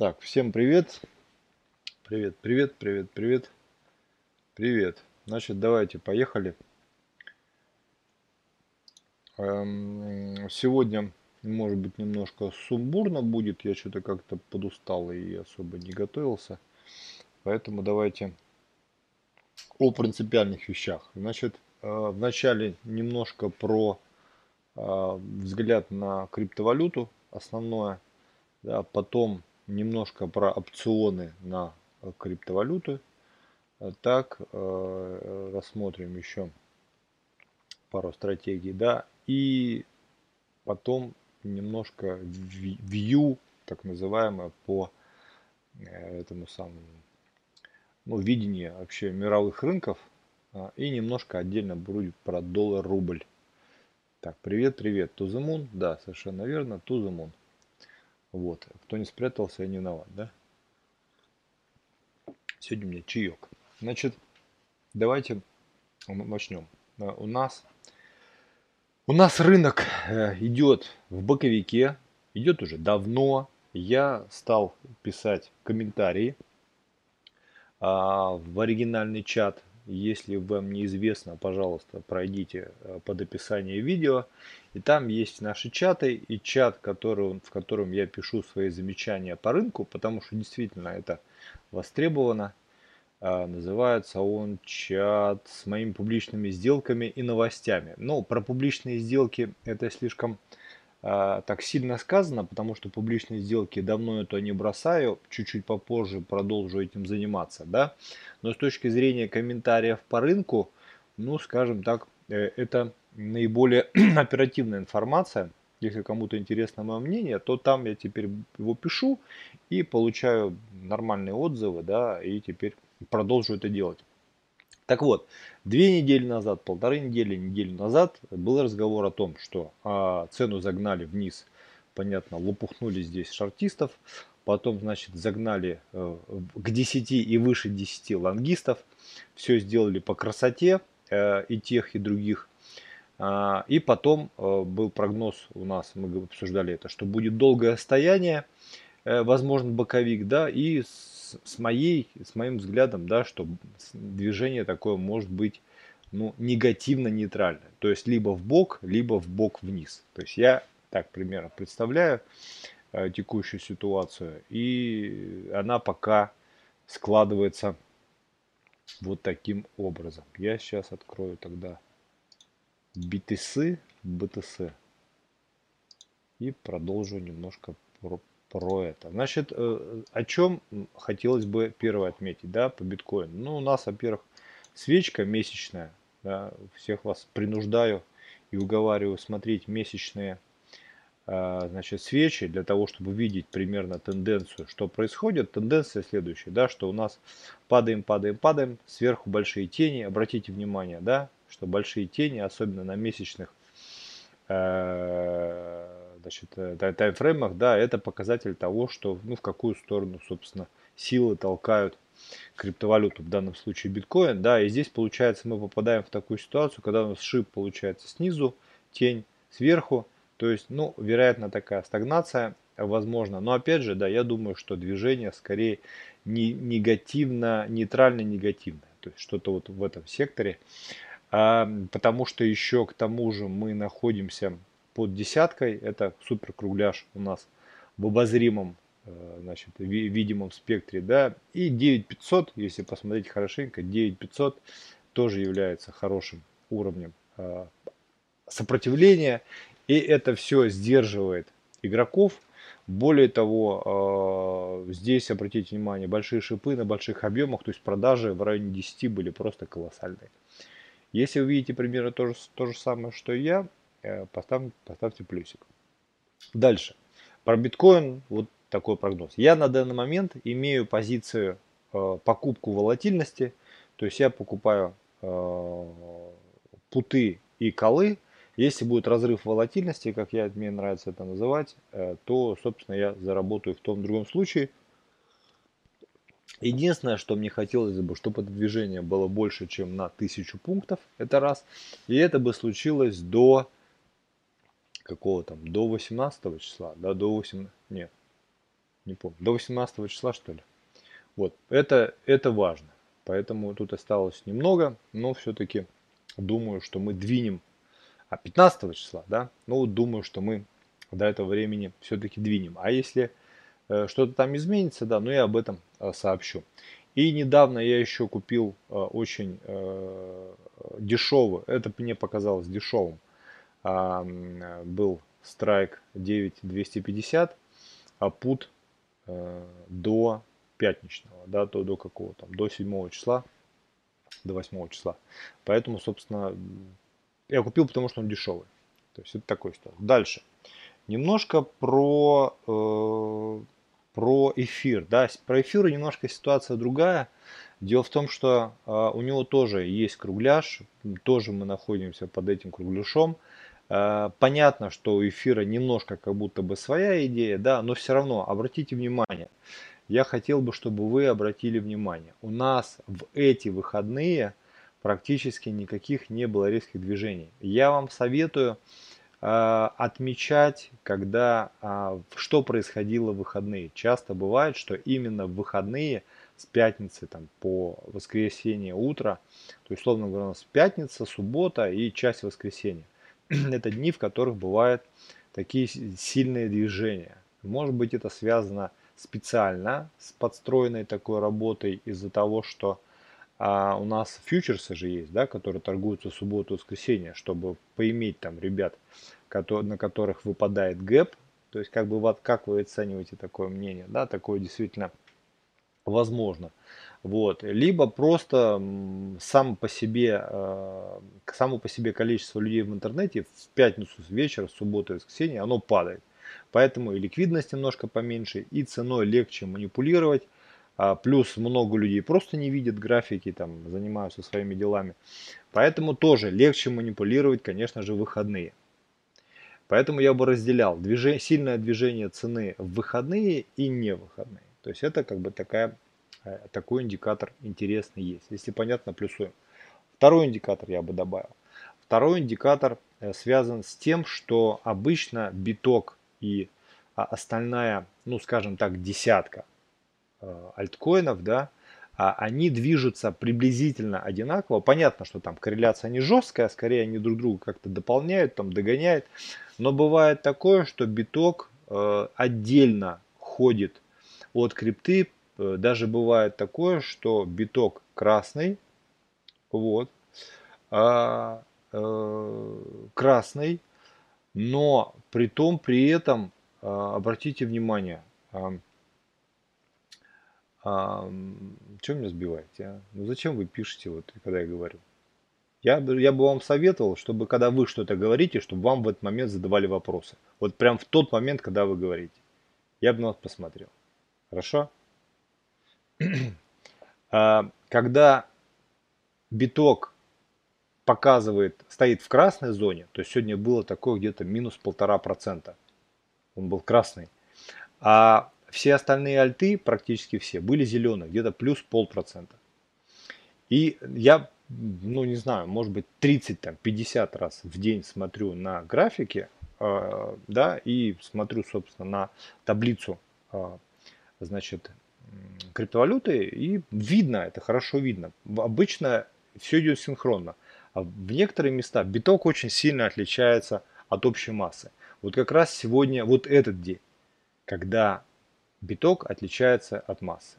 Так, всем привет. Привет, привет, привет, привет. Привет. Значит, давайте, поехали. Эм, сегодня, может быть, немножко сумбурно будет. Я что-то как-то подустал и особо не готовился. Поэтому давайте о принципиальных вещах. Значит, э, вначале немножко про э, взгляд на криптовалюту, основное. Да, потом немножко про опционы на криптовалюты. Так, э, рассмотрим еще пару стратегий, да, и потом немножко view, так называемое, по этому самому ну, видение вообще мировых рынков. И немножко отдельно будет про доллар-рубль. Так, привет, привет, Тузымун. Да, совершенно верно, Тузымун. Вот, кто не спрятался, я не виноват, да? Сегодня у меня чаек. Значит, давайте начнем. А, у нас, у нас рынок э, идет в боковике, идет уже давно. Я стал писать комментарии а, в оригинальный чат. Если вам неизвестно, пожалуйста, пройдите э, под описание видео. И там есть наши чаты и чат, который, в котором я пишу свои замечания по рынку, потому что действительно это востребовано. А, называется он чат с моими публичными сделками и новостями. Но про публичные сделки это слишком так сильно сказано, потому что публичные сделки давно это не бросаю, чуть-чуть попозже продолжу этим заниматься, да. Но с точки зрения комментариев по рынку, ну, скажем так, э, это наиболее оперативная информация. Если кому-то интересно мое мнение, то там я теперь его пишу и получаю нормальные отзывы, да, и теперь продолжу это делать. Так вот, две недели назад, полторы недели, неделю назад был разговор о том, что а, цену загнали вниз, понятно, лопухнули здесь шартистов, потом, значит, загнали э, к 10 и выше 10 лонгистов, все сделали по красоте э, и тех, и других. А, и потом э, был прогноз у нас, мы обсуждали это, что будет долгое стояние, э, возможно, боковик, да, и с моей, с моим взглядом, да, что движение такое может быть ну, негативно-нейтральное. То есть либо в бок, либо в бок вниз. То есть я так примерно представляю э, текущую ситуацию. И она пока складывается вот таким образом. Я сейчас открою тогда BTC, BTC. И продолжу немножко это. Значит, э, о чем хотелось бы первое отметить, да, по биткоину. Ну, у нас, во-первых, свечка месячная, да, всех вас принуждаю и уговариваю смотреть месячные э, значит, свечи для того, чтобы видеть примерно тенденцию, что происходит. Тенденция следующая, да, что у нас падаем, падаем, падаем, сверху большие тени. Обратите внимание, да, что большие тени, особенно на месячных э, значит, э, таймфреймах, да, это показатель того, что, ну, в какую сторону, собственно, силы толкают криптовалюту, в данном случае биткоин, да, и здесь, получается, мы попадаем в такую ситуацию, когда у нас шип получается снизу, тень сверху, то есть, ну, вероятно, такая стагнация возможно, но опять же, да, я думаю, что движение скорее не негативно, нейтрально-негативное, то есть что-то вот в этом секторе, а, потому что еще к тому же мы находимся под десяткой. Это супер кругляш у нас в обозримом э, значит, видимом спектре. Да? И 9500, если посмотреть хорошенько, 9500 тоже является хорошим уровнем э, сопротивления. И это все сдерживает игроков. Более того, э, здесь, обратите внимание, большие шипы на больших объемах, то есть продажи в районе 10 были просто колоссальные. Если вы видите примерно то же, то же самое, что и я, Э, поставь, поставьте плюсик. Дальше. Про биткоин вот такой прогноз. Я на данный момент имею позицию э, покупку волатильности. То есть я покупаю э, путы и колы. Если будет разрыв волатильности, как я, мне нравится это называть, э, то, собственно, я заработаю в том другом случае. Единственное, что мне хотелось бы, чтобы это движение было больше, чем на 1000 пунктов. Это раз. И это бы случилось до какого там, до 18 числа, да, до 8, нет, не помню, до 18 числа что ли. Вот, это, это важно. Поэтому тут осталось немного, но все-таки думаю, что мы двинем, а 15 числа, да, ну думаю, что мы до этого времени все-таки двинем. А если э, что-то там изменится, да, ну я об этом э, сообщу. И недавно я еще купил э, очень э, дешевый, это мне показалось дешевым, был Strike 9250, а пут э, до пятничного, да, то до какого там, до 7 числа, до 8 числа. Поэтому, собственно, я купил, потому что он дешевый. То есть это такой ситуация. Дальше. Немножко про, э, про эфир. Да, про эфир немножко ситуация другая. Дело в том, что э, у него тоже есть кругляш, тоже мы находимся под этим кругляшом. Э, понятно, что у эфира немножко как будто бы своя идея, да, но все равно обратите внимание, я хотел бы, чтобы вы обратили внимание. У нас в эти выходные практически никаких не было резких движений. Я вам советую э, отмечать, когда э, что происходило в выходные. Часто бывает, что именно в выходные с пятницы там, по воскресенье утро, то есть, условно говоря, у нас пятница, суббота и часть воскресенья. Это дни, в которых бывают такие сильные движения. Может быть, это связано специально с подстроенной такой работой из-за того, что а, у нас фьючерсы же есть, да, которые торгуются в субботу и воскресенье, чтобы поиметь там ребят, которые, на которых выпадает гэп. То есть, как бы вот как вы оцениваете такое мнение, да, такое действительно возможно. Вот. Либо просто сам по себе, э, само по себе количество людей в интернете в пятницу вечера, в субботу и воскресенье, оно падает. Поэтому и ликвидность немножко поменьше, и ценой легче манипулировать. А, плюс много людей просто не видят графики, там, занимаются своими делами. Поэтому тоже легче манипулировать, конечно же, выходные. Поэтому я бы разделял движение, сильное движение цены в выходные и не выходные. То есть это как бы такая, такой индикатор интересный есть. Если понятно, плюсуем. Второй индикатор я бы добавил. Второй индикатор э, связан с тем, что обычно биток и а, остальная, ну скажем так, десятка э, альткоинов, да, а, они движутся приблизительно одинаково. Понятно, что там корреляция не жесткая, скорее они друг друга как-то дополняют, там догоняют. Но бывает такое, что биток э, отдельно ходит от крипты. Э, даже бывает такое, что биток красный, вот, а, э, красный, но при том, при этом, а, обратите внимание, а, а, что меня сбиваете? А? Ну зачем вы пишете, вот, когда я говорю? Я, я бы вам советовал, чтобы когда вы что-то говорите, чтобы вам в этот момент задавали вопросы. Вот прям в тот момент, когда вы говорите. Я бы на вас посмотрел. Хорошо? А, когда биток показывает, стоит в красной зоне, то есть сегодня было такое где-то минус полтора процента, он был красный, а все остальные альты, практически все, были зеленые, где-то плюс полпроцента. И я, ну не знаю, может быть 30-50 раз в день смотрю на графики, э, да, и смотрю, собственно, на таблицу, э, значит, криптовалюты, и видно, это хорошо видно. Обычно все идет синхронно. А в некоторые места биток очень сильно отличается от общей массы. Вот как раз сегодня, вот этот день, когда биток отличается от массы.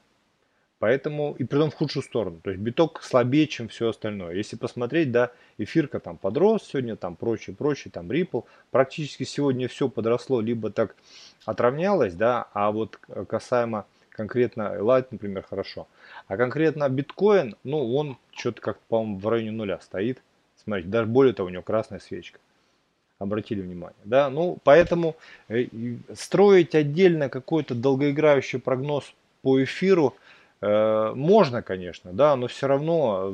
Поэтому, и при том в худшую сторону. То есть биток слабее, чем все остальное. Если посмотреть, да, эфирка там подрос сегодня, там прочее, прочее, там Ripple. Практически сегодня все подросло, либо так отравнялось, да, а вот касаемо конкретно Light, например, хорошо. А конкретно биткоин, ну, он что-то как по-моему, в районе нуля стоит. Смотрите, даже более того, у него красная свечка. Обратили внимание. Да? Ну, поэтому э, строить отдельно какой-то долгоиграющий прогноз по эфиру э, можно, конечно, да, но все равно э,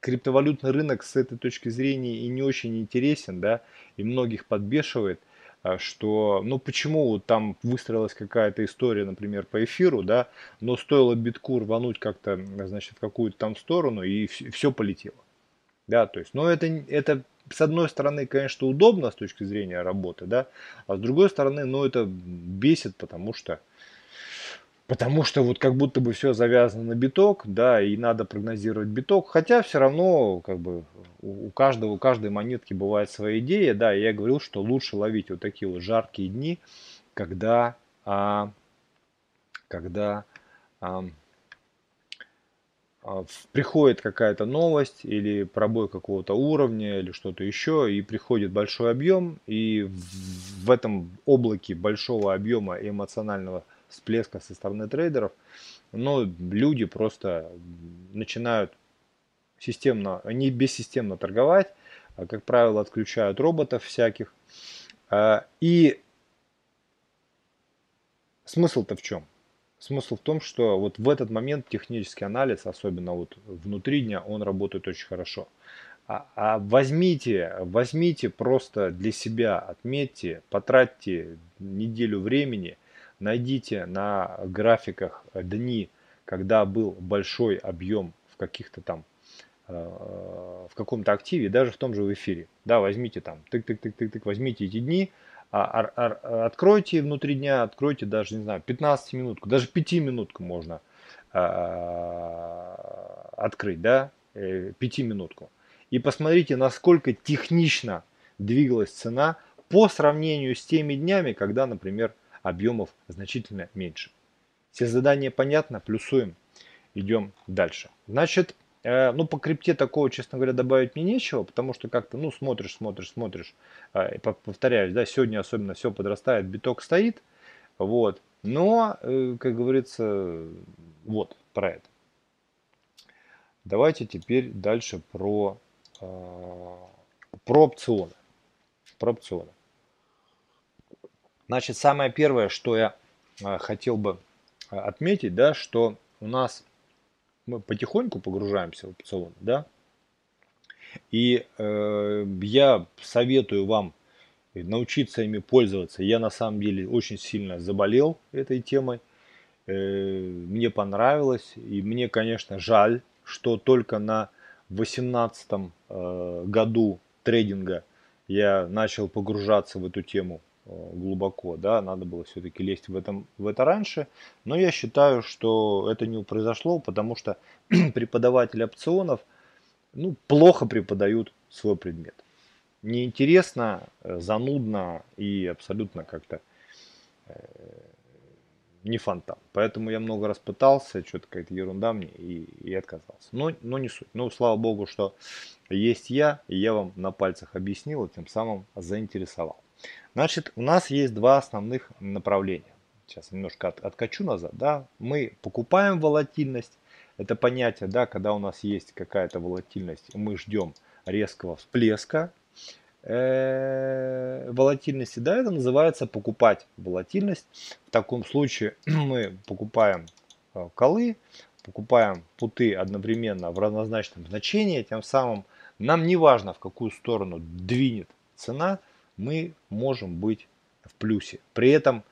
криптовалютный рынок с этой точки зрения и не очень интересен, да, и многих подбешивает – что, ну почему там выстроилась какая-то история, например, по эфиру, да, но стоило битку рвануть как-то, значит, в какую-то там сторону, и все полетело. Да, то есть, но это, это с одной стороны, конечно, удобно с точки зрения работы, да, а с другой стороны, ну это бесит, потому что Потому что вот как будто бы все завязано на биток, да, и надо прогнозировать биток, хотя все равно как бы у каждого, у каждой монетки бывает своя идея, да, и я говорил, что лучше ловить вот такие вот жаркие дни, когда, а, когда а, приходит какая-то новость или пробой какого-то уровня или что-то еще, и приходит большой объем, и в этом облаке большого объема эмоционального всплеска со стороны трейдеров, но люди просто начинают системно, не бессистемно торговать, а, как правило, отключают роботов всяких. А, и смысл-то в чем? Смысл в том, что вот в этот момент технический анализ, особенно вот внутри дня, он работает очень хорошо. А, а возьмите, возьмите просто для себя, отметьте, потратьте неделю времени найдите на графиках дни, когда был большой объем в каких-то там э, в каком-то активе, даже в том же эфире. Да, возьмите там, тык-тык-тык-тык-тык, возьмите эти дни, а, а, откройте внутри дня, откройте даже, не знаю, 15 минутку, даже 5 минутку можно а, открыть, да, 5 минутку. И посмотрите, насколько технично двигалась цена по сравнению с теми днями, когда, например, объемов значительно меньше. Все задания понятно, плюсуем, идем дальше. Значит, э, ну по крипте такого, честно говоря, добавить мне нечего, потому что как-то, ну смотришь, смотришь, смотришь, э, повторяюсь, да, сегодня особенно все подрастает, биток стоит, вот, но, э, как говорится, вот, про это. Давайте теперь дальше про, про опционы. Про опционы. Значит, самое первое, что я э, хотел бы э, отметить, да, что у нас мы потихоньку погружаемся в опцион, да, и э, я советую вам научиться ими пользоваться. Я на самом деле очень сильно заболел этой темой. Э, мне понравилось. И мне, конечно, жаль, что только на 18 э, году трейдинга я начал погружаться в эту тему глубоко, да, надо было все-таки лезть в, этом, в это раньше, но я считаю, что это не произошло, потому что преподаватели опционов, ну, плохо преподают свой предмет. Неинтересно, э, занудно и абсолютно как-то э, не фонтан. Поэтому я много раз пытался, что-то какая-то ерунда мне и, и отказался. Но, но не суть. Но слава богу, что есть я, и я вам на пальцах объяснил, и тем самым заинтересовал. Значит, у нас есть два основных направления. Сейчас немножко от, откачу назад. Да? Мы покупаем волатильность. Это понятие, да, когда у нас есть какая-то волатильность, мы ждем резкого всплеска э, волатильности. Да, это называется покупать волатильность. В таком случае мы покупаем э, колы, покупаем путы одновременно в равнозначном значении. Тем самым нам не важно, в какую сторону двинет цена – мы можем быть в плюсе. При этом,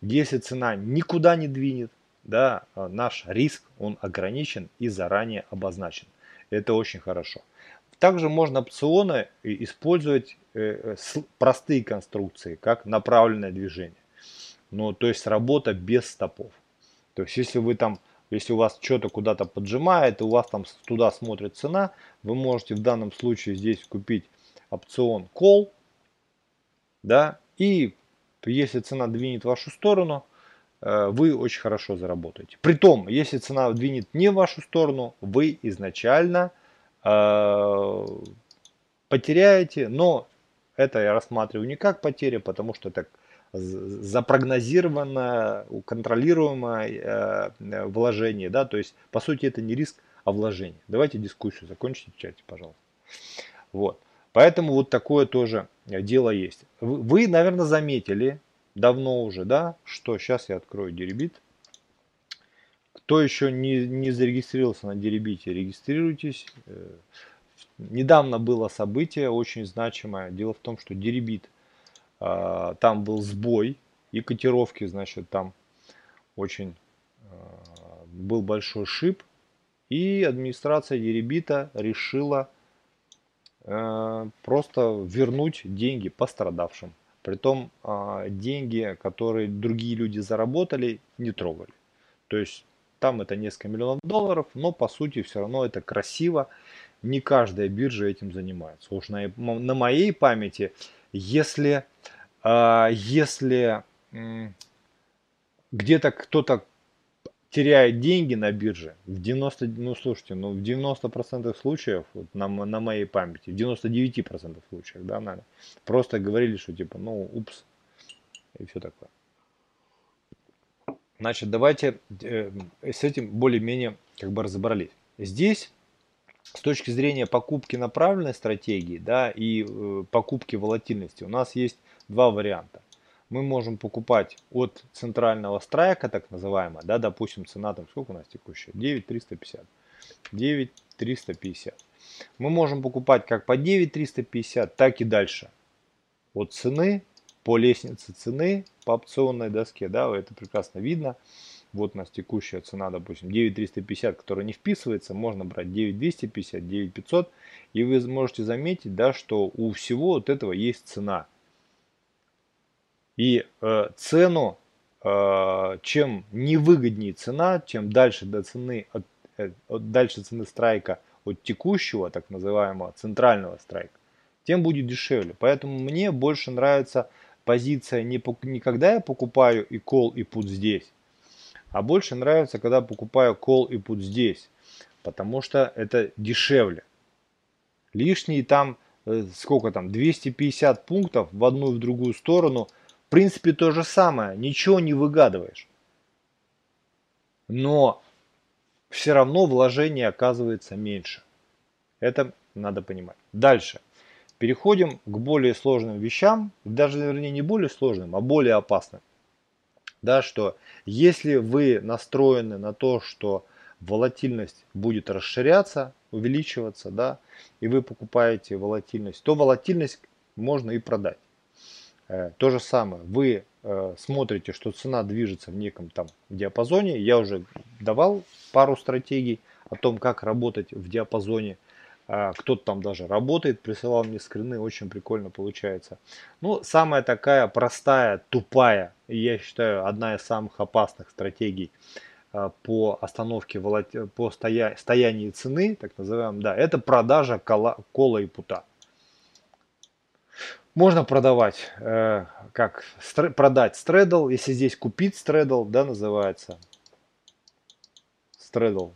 если цена никуда не двинет, да, а, наш риск он ограничен и заранее обозначен. Это очень хорошо. Также можно опционы использовать э, простые конструкции, как направленное движение. Ну, то есть работа без стопов. То есть если вы там, если у вас что-то куда-то поджимает, и у вас там туда смотрит цена, вы можете в данном случае здесь купить опцион call, да, и если цена двинет в вашу сторону, э, вы очень хорошо заработаете. Притом, если цена двинет не в вашу сторону, вы изначально э, потеряете, но это я рассматриваю не как потеря, потому что это запрогнозированное, контролируемое э, вложение, да, то есть по сути это не риск, а вложение. Давайте дискуссию закончите в чате, пожалуйста. Вот. Поэтому вот такое тоже э, дело есть. Вы, наверное, заметили давно уже, да, что сейчас я открою деребит. Кто еще не, не зарегистрировался на деребите, регистрируйтесь. Э, недавно было событие очень значимое. Дело в том, что деребит, а, там был сбой и котировки, значит, там очень а, был большой шип. И администрация деребита решила Э, просто вернуть деньги пострадавшим. Притом а, деньги, которые другие люди заработали, не трогали. То есть там это несколько миллионов долларов, но по сути все равно это красиво. Не каждая биржа этим занимается. Уж на, на моей памяти, если, э, если э, где-то кто-то теряет деньги на бирже, в 90, ну слушайте, ну в 90% случаев, вот на, на моей памяти, в 99% случаев, да, наверное, просто говорили, что типа, ну, упс, и все такое. Значит, давайте э, с этим более-менее как бы разобрались. Здесь с точки зрения покупки направленной стратегии да, и э, покупки волатильности у нас есть два варианта. Мы можем покупать от центрального страйка, так называемого, да, допустим, цена там сколько у нас текущая? 9350. 9350. Мы можем покупать как по 9350, так и дальше. От цены по лестнице цены по опционной доске, да, это прекрасно видно. Вот у нас текущая цена, допустим, 9350, которая не вписывается, можно брать 9250, 9500, и вы можете заметить, да, что у всего вот этого есть цена. И э, цену, э, чем невыгоднее цена, чем дальше до цены, от, э, от, дальше цены страйка от текущего, так называемого центрального страйка, тем будет дешевле. Поэтому мне больше нравится позиция не, не когда я покупаю и call и put здесь, а больше нравится, когда покупаю call и put здесь, потому что это дешевле. Лишние там, э, сколько там, 250 пунктов в одну и в другую сторону, в принципе то же самое, ничего не выгадываешь. Но все равно вложение оказывается меньше. Это надо понимать. Дальше. Переходим к более сложным вещам, даже, вернее, не более сложным, а более опасным. Да, что если вы настроены на то, что волатильность будет расширяться, увеличиваться, да, и вы покупаете волатильность, то волатильность можно и продать. Э, то же самое, вы э, смотрите, что цена движется в неком там диапазоне. Я уже давал пару стратегий о том, как работать в диапазоне а, кто-то там даже работает, присылал мне скрины, очень прикольно получается. Ну, самая такая простая, тупая, я считаю, одна из самых опасных стратегий по остановке, по стоя, стоянии цены, так называемым, да, это продажа кола, кола и пута. Можно продавать, э, как продать стредл, если здесь купить стредл, да, называется. Стредл,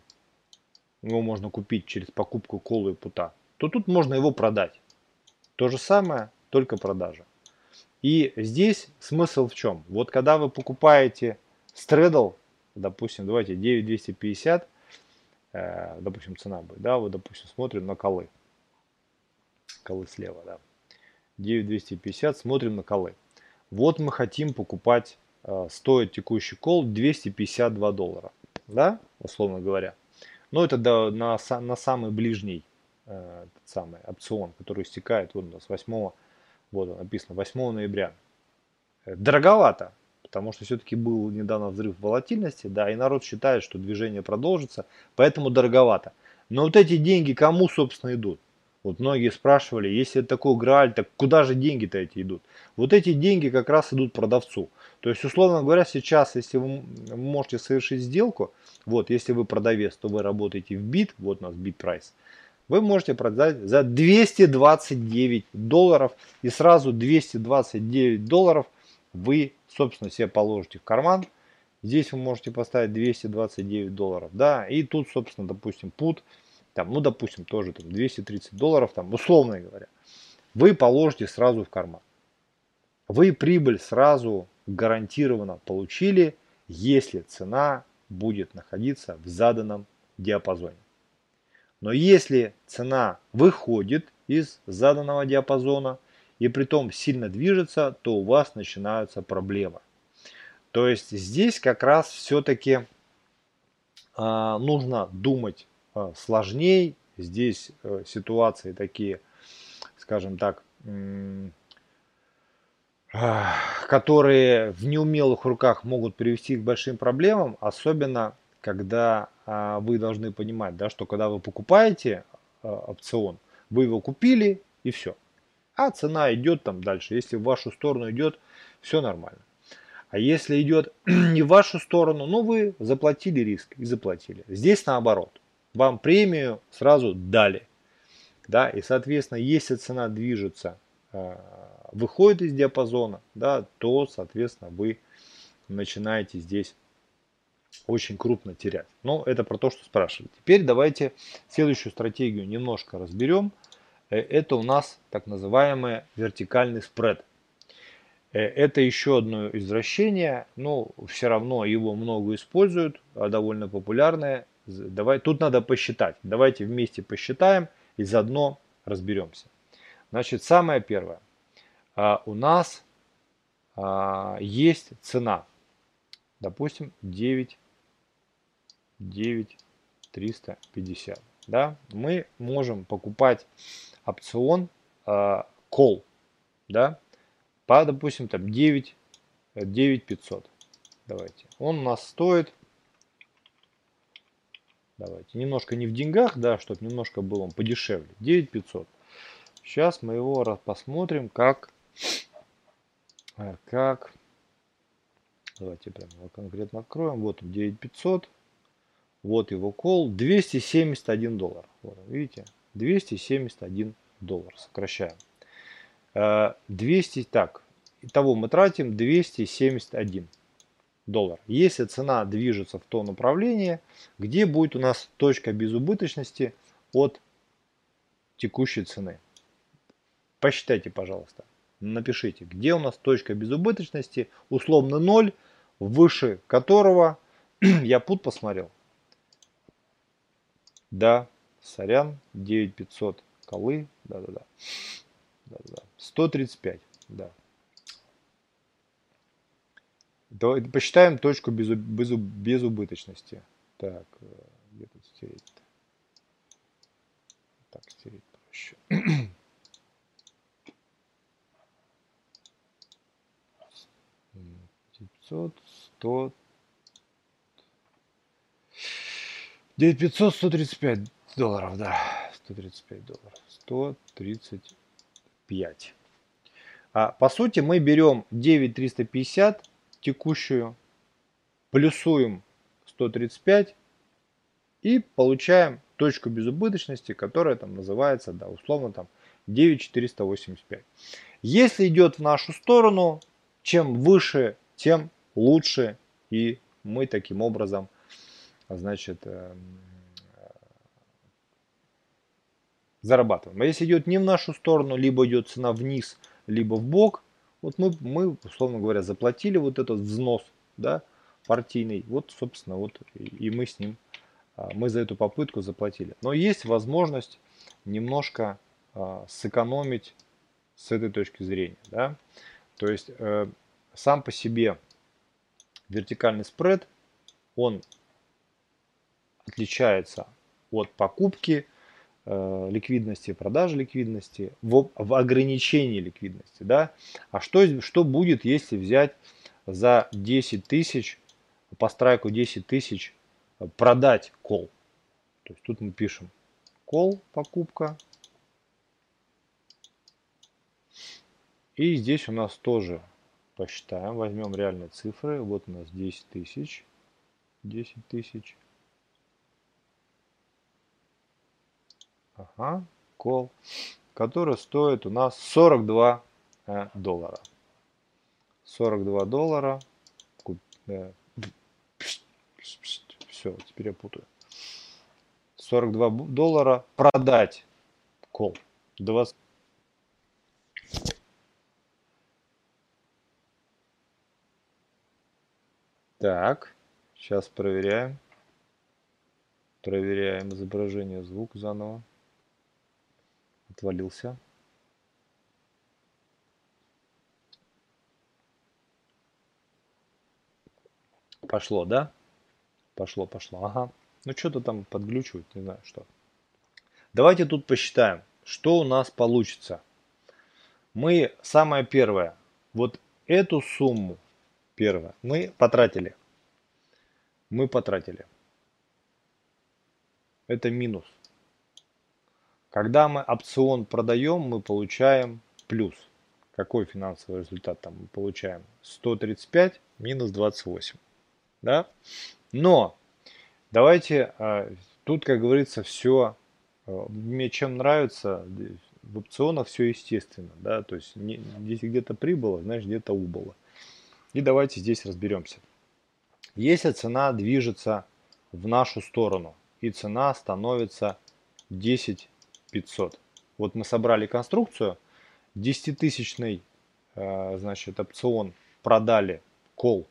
его можно купить через покупку колы и пута, то тут можно его продать. То же самое, только продажа. И здесь смысл в чем? Вот когда вы покупаете стредл, допустим, давайте 9250, э, допустим, цена будет, да, вот, допустим, смотрим на колы. Колы слева, да. 9250, смотрим на колы. Вот мы хотим покупать, э, стоит текущий кол 252 доллара, да, условно говоря. Но это да, на, на самый ближний э, самый опцион, который истекает вот у нас 8, вот написано 8 ноября. Э, дороговато, потому что все-таки был недавно взрыв волатильности, да, и народ считает, что движение продолжится, поэтому дороговато. Но вот эти деньги кому, собственно, идут? Вот многие спрашивали, если это такой грааль, так куда же деньги-то эти идут? Вот эти деньги как раз идут продавцу. То есть, условно говоря, сейчас, если вы можете совершить сделку, вот, если вы продавец, то вы работаете в бит, вот у нас бит прайс, вы можете продать за 229 долларов и сразу 229 долларов вы, собственно, себе положите в карман. Здесь вы можете поставить 229 долларов, да, и тут, собственно, допустим, пут, там, ну, допустим, тоже там 230 долларов, там, условно говоря, вы положите сразу в карман. Вы прибыль сразу гарантированно получили, если цена будет находиться в заданном диапазоне. Но если цена выходит из заданного диапазона и при том сильно движется, то у вас начинаются проблемы. То есть здесь как раз все-таки э, а, нужно думать э, сложнее. Здесь э, ситуации такие, скажем так, которые в неумелых руках могут привести к большим проблемам, особенно когда а, вы должны понимать, да, что когда вы покупаете а, опцион, вы его купили и все. А цена идет там дальше. Если в вашу сторону идет, все нормально. А если идет не в вашу сторону, ну вы заплатили риск и заплатили. Здесь наоборот. Вам премию сразу дали. Да, и соответственно, если цена движется, э, выходит из диапазона, да, то, соответственно, вы начинаете здесь очень крупно терять. Но это про то, что спрашивали. Теперь давайте следующую стратегию немножко разберем. Э, это у нас так называемый вертикальный спред. Э, это еще одно извращение, но все равно его много используют, а довольно популярное. Давай, тут надо посчитать. Давайте вместе посчитаем и заодно разберемся. Значит, самое первое. А, у нас а, есть цена. Допустим, 9, 9 350. Да? Мы можем покупать опцион а, call. Да? по, допустим, там 9, 9500. Давайте. Он у нас стоит, давайте, немножко не в деньгах, да, чтобы немножко было он подешевле. 9500. Сейчас мы его посмотрим, как, э, как, давайте прямо его конкретно откроем. Вот он 9500. Вот его кол. 271 доллар. Вот, видите? 271 доллар. Сокращаем. 200, э, так, итого мы тратим 271 доллар. Если цена движется в то направление, где будет у нас точка безубыточности от текущей цены. Посчитайте, пожалуйста. Напишите, где у нас точка безубыточности, условно 0, выше которого я пут посмотрел. Да, сорян, 9500 колы, да-да-да. Да, да. 135, да. Посчитаем точку без, без, безубыточности. Так, э, где тут стереть -то? Так, стереть проще. 900, 100, 9500, 135 долларов, да, 135 долларов, 135 5. А, по сути мы берем 9350 текущую, плюсуем 135 и получаем точку безубыточности, которая там называется, да, условно там 9485. Если идет в нашу сторону, чем выше, тем лучше. И мы таким образом, значит, эм, зарабатываем. А если идет не в нашу сторону, либо идет цена вниз, либо в бок, вот мы, мы условно говоря, заплатили вот этот взнос, да, партийный, вот, собственно, вот и мы с ним, а, мы за эту попытку заплатили. Но есть возможность немножко а, сэкономить с этой точки зрения, да, то есть э, сам по себе вертикальный спред, он отличается от покупки ликвидности, продажи ликвидности, в, в ограничении ликвидности. Да? А что, что будет, если взять за 10 тысяч, по страйку 10 тысяч, э, продать кол? То есть тут мы пишем кол, покупка. И здесь у нас тоже посчитаем, возьмем реальные цифры. Вот у нас 10 тысяч. 10 тысяч. Ага, кол. Который стоит у нас 42 э, доллара. 42 доллара. Э, все, теперь я путаю. 42 доллара продать кол. 20. Так, сейчас проверяем. Проверяем изображение, звук заново отвалился. Пошло, да? Пошло, пошло. Ага. Ну, что-то там подглючивает, не знаю что. Давайте тут посчитаем, что у нас получится. Мы, самое первое, вот эту сумму, первое, мы потратили. Мы потратили. Это минус. Когда мы опцион продаем, мы получаем плюс. какой финансовый результат там мы получаем? 135 минус 28. Да? Но давайте, а, тут, как говорится, все, а, мне чем нравится, в опционах все естественно, да, то есть не, здесь где-то прибыло, знаешь, где-то убыло. И давайте здесь разберемся. Если цена движется в нашу сторону и цена становится 10 500. Вот мы собрали конструкцию, 10-тысячный э, значит, опцион продали кол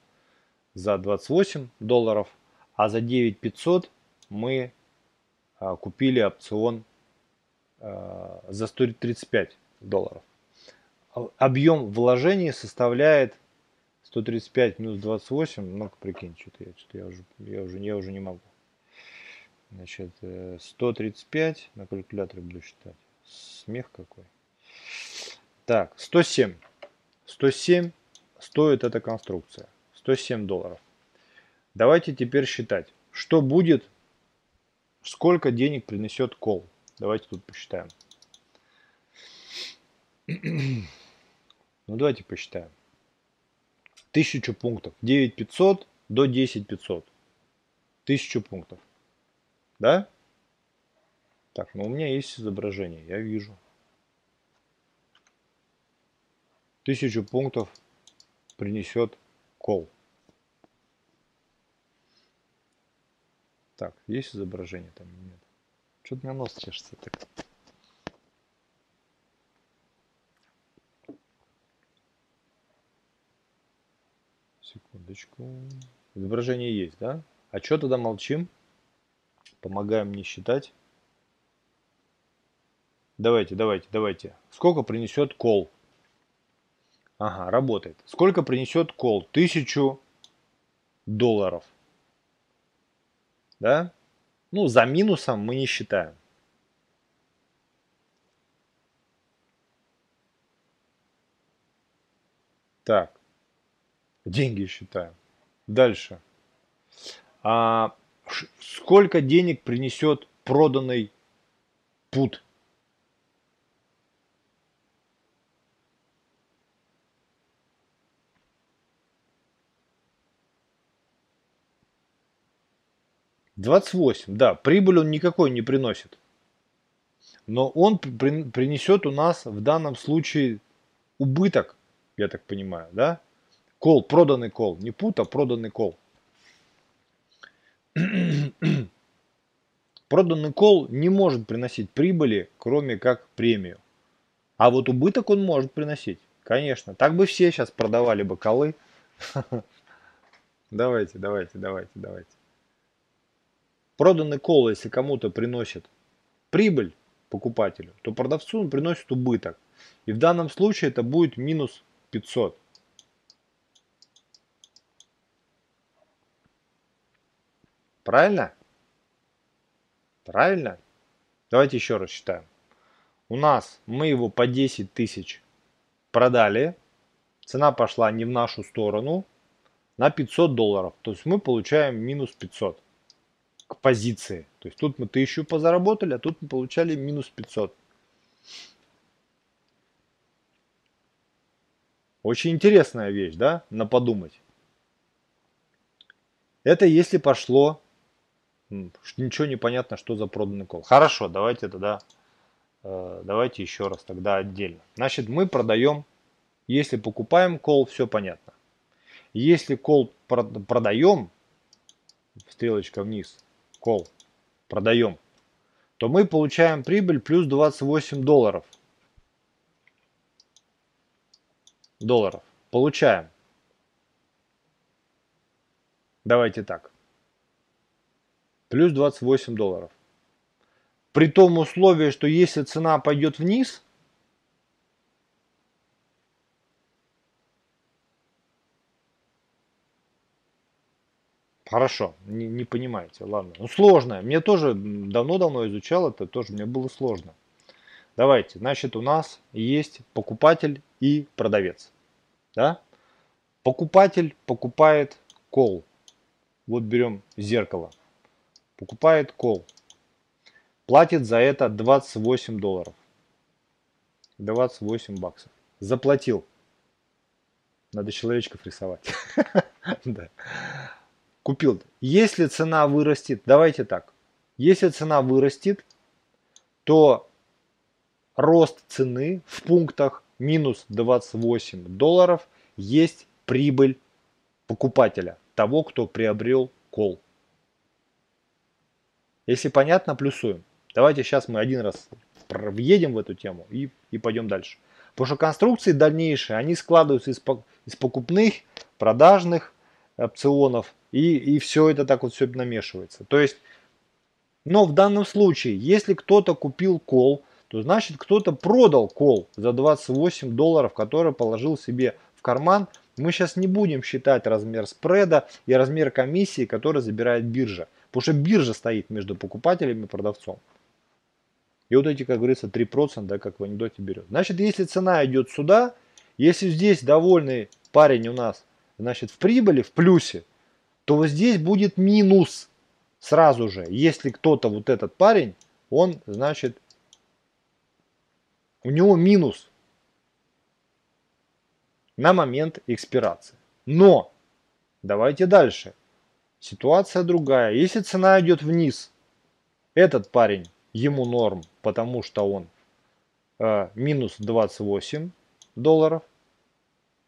за 28 долларов, а за 9 500 мы э, купили опцион э, за 135 долларов. Объем вложений составляет 135 минус 28, ну-ка прикинь, что-то я, что я, уже, я, уже, я уже не могу. Значит, 135 на калькуляторе буду считать. Смех какой. Так, 107. 107 стоит эта конструкция. 107 долларов. Давайте теперь считать, что будет, сколько денег принесет кол. Давайте тут посчитаем. Ну давайте посчитаем. 1000 пунктов. 9500 до 10500. 1000 пунктов. Да? Так, ну у меня есть изображение, я вижу. Тысячу пунктов принесет кол. Так, есть изображение там или нет? Что-то меня нос чешется так. Секундочку. Изображение есть, да? А что тогда молчим? Помогаем мне считать. Давайте, давайте, давайте. Сколько принесет кол? Ага, работает. Сколько принесет кол? Тысячу долларов. Да? Ну, за минусом мы не считаем. Так. Деньги считаем. Дальше. А, сколько денег принесет проданный пут? Двадцать восемь, да, прибыль он никакой не приносит. Но он при, принесет у нас в данном случае убыток, я так понимаю, да? Кол, проданный кол, не пут, а проданный кол. Проданный кол не может приносить прибыли, кроме как премию. А вот убыток он может приносить. Конечно. Так бы все сейчас продавали бы колы. Давайте, давайте, давайте, давайте. Проданный кол, если кому-то приносит прибыль покупателю, то продавцу он приносит убыток. И в данном случае это будет минус 500. Правильно? Правильно? Давайте еще раз считаем. У нас мы его по 10 тысяч продали. Цена пошла не в нашу сторону. На 500 долларов. То есть мы получаем минус 500 к позиции. То есть тут мы 1000 позаработали, а тут мы получали минус 500. Очень интересная вещь, да, на подумать. Это если пошло Ничего не понятно, что за проданный кол. Хорошо, давайте тогда, э, давайте еще раз тогда отдельно. Значит, мы продаем, если покупаем кол, все понятно. Если кол продаем, стрелочка вниз, кол продаем, то мы получаем прибыль плюс 28 долларов. Долларов. Получаем. Давайте так плюс 28 долларов. При том условии, что если цена пойдет вниз, Хорошо, не, не понимаете, ладно. Ну, сложно. Мне тоже давно-давно изучал это, тоже мне было сложно. Давайте, значит, у нас есть покупатель и продавец. Да? Покупатель покупает кол. Вот берем зеркало покупает кол. Платит за это 28 долларов. 28 баксов. заплатил. Надо человечков рисовать. Купил. Если цена вырастет, давайте так. Если цена вырастет, то рост цены в пунктах минус 28 долларов есть прибыль покупателя, того, кто приобрел кол. Если понятно, плюсуем. Давайте сейчас мы один раз въедем в эту тему и, и пойдем дальше. Потому что конструкции дальнейшие, они складываются из, из покупных, продажных опционов, и, и все это так вот все намешивается. То есть, но в данном случае, если кто-то купил кол, то значит кто-то продал кол за 28 долларов, который положил себе в карман. Мы сейчас не будем считать размер спреда и размер комиссии, который забирает биржа. Потому что биржа стоит между покупателем и продавцом. И вот эти, как говорится, 3%, да, как в анекдоте берет. Значит, если цена идет сюда, если здесь довольный парень у нас, значит, в прибыли, в плюсе, то вот здесь будет минус сразу же. Если кто-то, вот этот парень, он, значит, у него минус на момент экспирации. Но, давайте дальше. Ситуация другая. Если цена идет вниз, этот парень, ему норм, потому что он э, минус 28 долларов.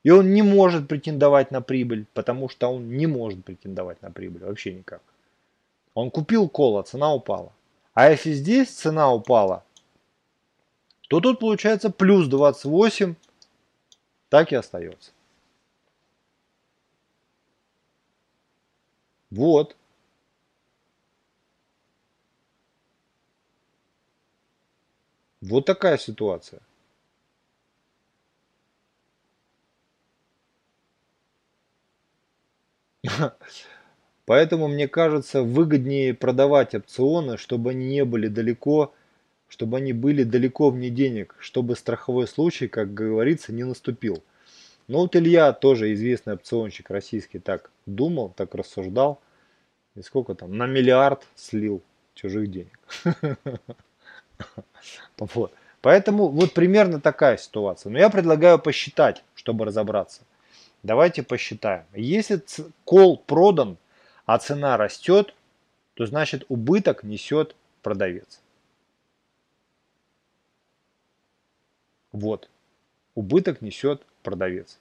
И он не может претендовать на прибыль, потому что он не может претендовать на прибыль вообще никак. Он купил кола, цена упала. А если здесь цена упала, то тут получается плюс 28, так и остается. Вот. Вот такая ситуация. Поэтому, мне кажется, выгоднее продавать опционы, чтобы они не были далеко чтобы они были далеко вне денег, чтобы страховой случай, как говорится, не наступил. Но вот Илья, тоже известный опционщик российский, так думал, так рассуждал. И сколько там? На миллиард слил чужих денег. Поэтому вот примерно такая ситуация. Но я предлагаю посчитать, чтобы разобраться. Давайте посчитаем. Если кол продан, а цена растет, то значит убыток несет продавец. Вот. Убыток несет продавец.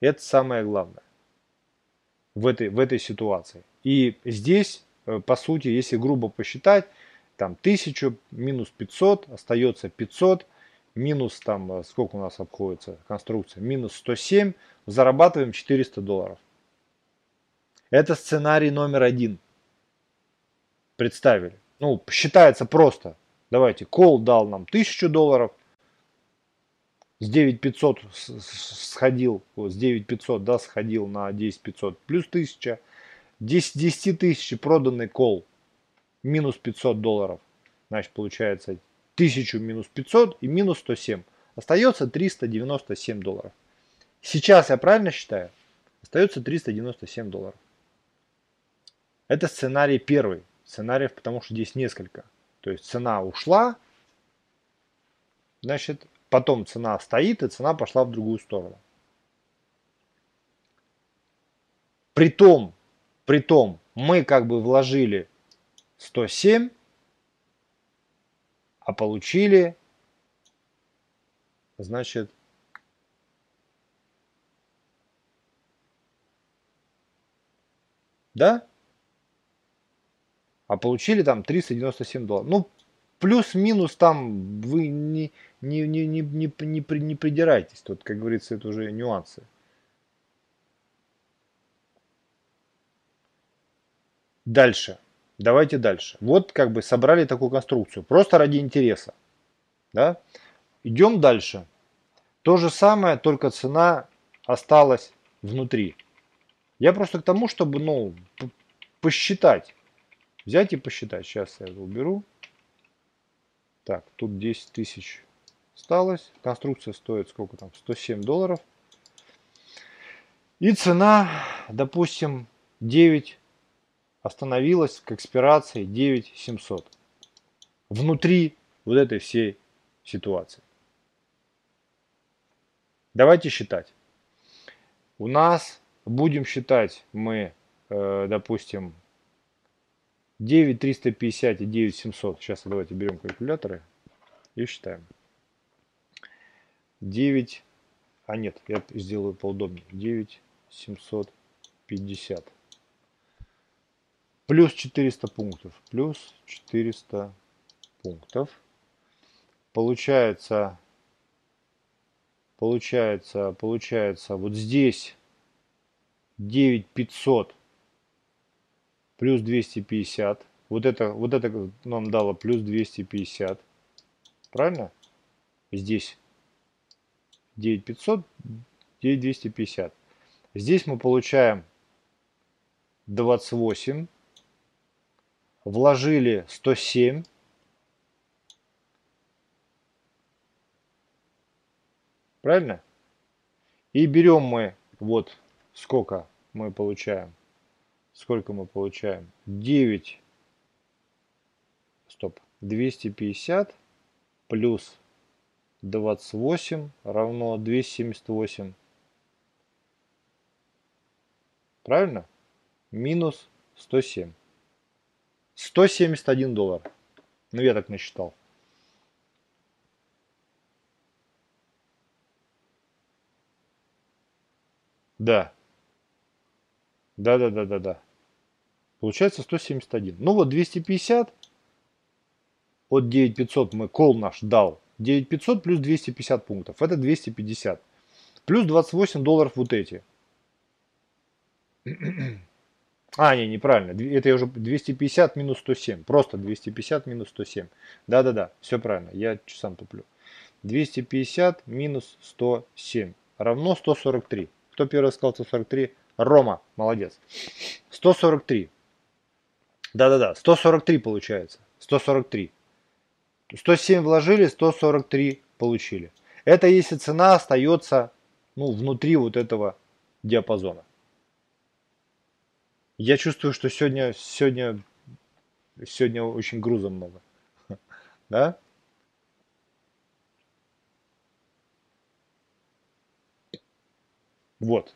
Это самое главное в этой, в этой ситуации. И здесь, э, по сути, если грубо посчитать, там 1000 минус 500, остается 500, минус там, э, сколько у нас обходится конструкция, минус 107, зарабатываем 400 долларов. Это сценарий номер один. Представили. Ну, считается просто. Давайте, кол дал нам 1000 долларов, с 9500 сходил, с 9500, да, сходил на 10500, плюс 1000, 10, 10 тысяч проданный кол, минус 500 долларов, значит, получается 1000 минус 500 и минус 107, остается 397 долларов. Сейчас я правильно считаю? Остается 397 долларов. Это сценарий первый. Сценариев, потому что здесь несколько. То есть цена ушла, значит, Потом цена стоит, и цена пошла в другую сторону. Притом, притом мы как бы вложили 107, а получили, значит, да? А получили там 397 долларов. Ну, плюс-минус там вы не, не, не, не, не, не, не придирайтесь. Тут, как говорится, это уже нюансы. Дальше. Давайте дальше. Вот как бы собрали такую конструкцию. Просто ради интереса. Да? Идем дальше. То же самое, только цена осталась внутри. Я просто к тому, чтобы ну, посчитать. Взять и посчитать. Сейчас я его уберу. Так, тут 10 тысяч осталось. Конструкция стоит сколько там? 107 долларов. И цена, допустим, 9 остановилась к экспирации 9700. Внутри вот этой всей ситуации. Давайте считать. У нас будем считать мы, э, допустим, 9 350 и 9 700. Сейчас давайте берем калькуляторы и считаем. 9, а нет, я сделаю поудобнее. 9 750 плюс 400 пунктов, плюс 400 пунктов. Получается, получается, получается, вот здесь 9500 плюс 250. Вот это, вот это нам дало плюс 250. Правильно? Здесь 9500, 9250. Здесь мы получаем 28. Вложили 107. Правильно? И берем мы, вот сколько мы получаем. Сколько мы получаем? 9. Стоп. 250 плюс 28 равно 278. Правильно? Минус 107. 171 доллар. Ну, я так насчитал. Да. Да, да, да, да, да. Получается 171. Ну вот 250 от 9500 мы кол наш дал 9500 плюс 250 пунктов. Это 250. Плюс 28 долларов вот эти. А, не, неправильно. Это я уже 250 минус 107. Просто 250 минус 107. Да-да-да, все правильно. Я сам туплю. 250 минус 107 равно 143. Кто первый сказал 143? Рома, молодец. 143. Да-да-да, 143 получается. 143. 107 вложили, 143 получили. Это если цена остается ну, внутри вот этого диапазона. Я чувствую, что сегодня, сегодня, сегодня очень груза много. Да? Вот.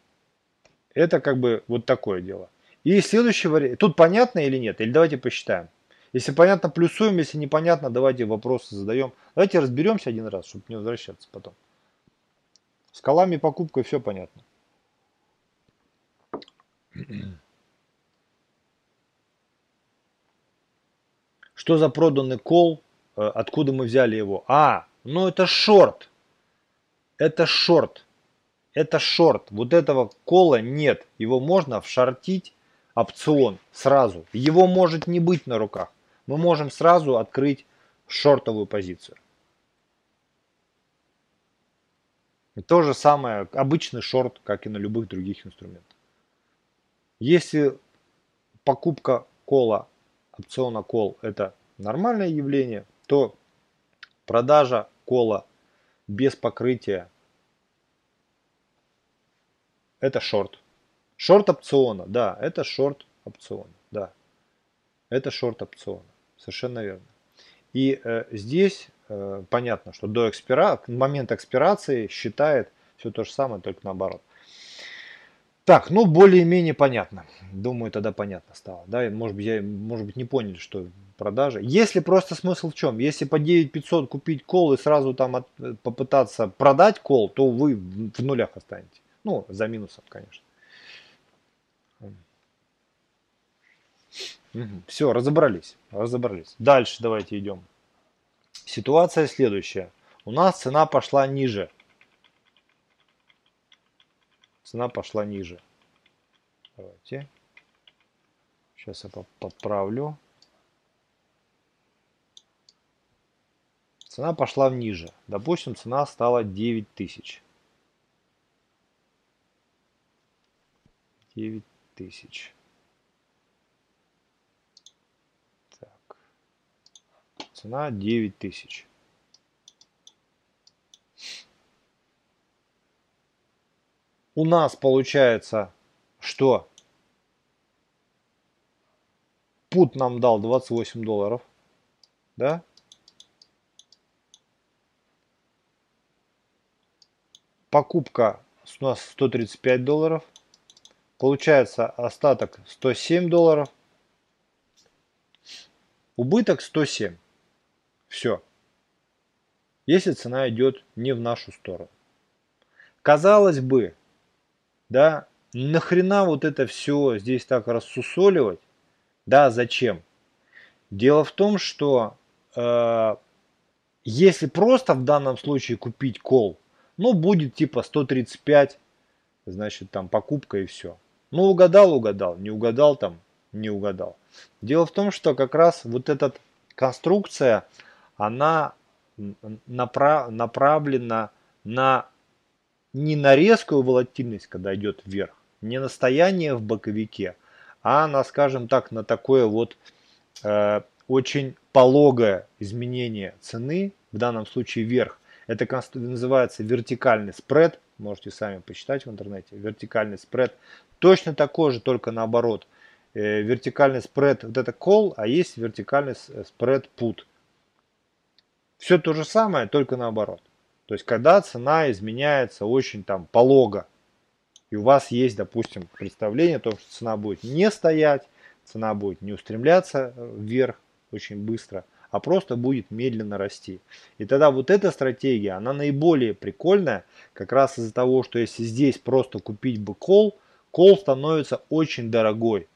Это как бы вот такое дело. И следующий вариант. Тут понятно или нет? Или давайте посчитаем. Если понятно, плюсуем, если непонятно, давайте вопросы задаем. Давайте разберемся один раз, чтобы не возвращаться потом. С колами покупкой все понятно. Что за проданный кол? Э, откуда мы взяли его? А, ну это шорт. Это шорт. Это шорт. Вот этого кола нет. Его можно вшортить опцион сразу. Его может не быть на руках мы можем сразу открыть шортовую позицию. И то же самое, обычный шорт, как и на любых других инструментах. Если покупка кола, опциона кол это нормальное явление, то продажа кола без покрытия это шорт. Шорт опциона, да, это шорт опциона, да. Это шорт опциона. Совершенно верно. И э, здесь э, понятно, что до экспира... момента экспирации считает все то же самое, только наоборот. Так, ну более-менее понятно. Думаю, тогда понятно стало. Да, может быть, я, может быть, не поняли, что продажа. Если просто смысл в чем? Если по 9500 купить кол и сразу там от, попытаться продать кол, то вы в нулях останетесь. Ну, за минусом, конечно. Угу. Все, разобрались, разобрались. Дальше давайте идем. Ситуация следующая. У нас цена пошла ниже. Цена пошла ниже. Давайте. Сейчас я поправлю. Цена пошла ниже. Допустим, цена стала 9000. 9000. Цена 9000. У нас получается, что пут нам дал 28 долларов. Да? покупка у нас 135 долларов. Получается остаток 107 долларов. Убыток 107. Все. Если цена идет не в нашу сторону. Казалось бы, да, нахрена вот это все здесь так рассусоливать? Да, зачем? Дело в том, что э, если просто в данном случае купить кол, ну будет типа 135, значит там покупка и все. Ну угадал, угадал, не угадал там, не угадал. Дело в том, что как раз вот эта конструкция, она напра направлена на не на резкую волатильность, когда идет вверх, не на стояние в боковике, а на, скажем так, на такое вот э, очень пологое изменение цены, в данном случае вверх. Это называется вертикальный спред, можете сами почитать в интернете, вертикальный спред. Точно такой же, только наоборот. Э, вертикальный спред, вот это call, а есть вертикальный спред put. Все то же самое, только наоборот. То есть, когда цена изменяется очень там полого, и у вас есть, допустим, представление о том, что цена будет не стоять, цена будет не устремляться э, вверх очень быстро, а просто будет медленно расти. И тогда вот эта стратегия, она наиболее прикольная, как раз из-за того, что если здесь просто купить бы кол, кол становится очень дорогой.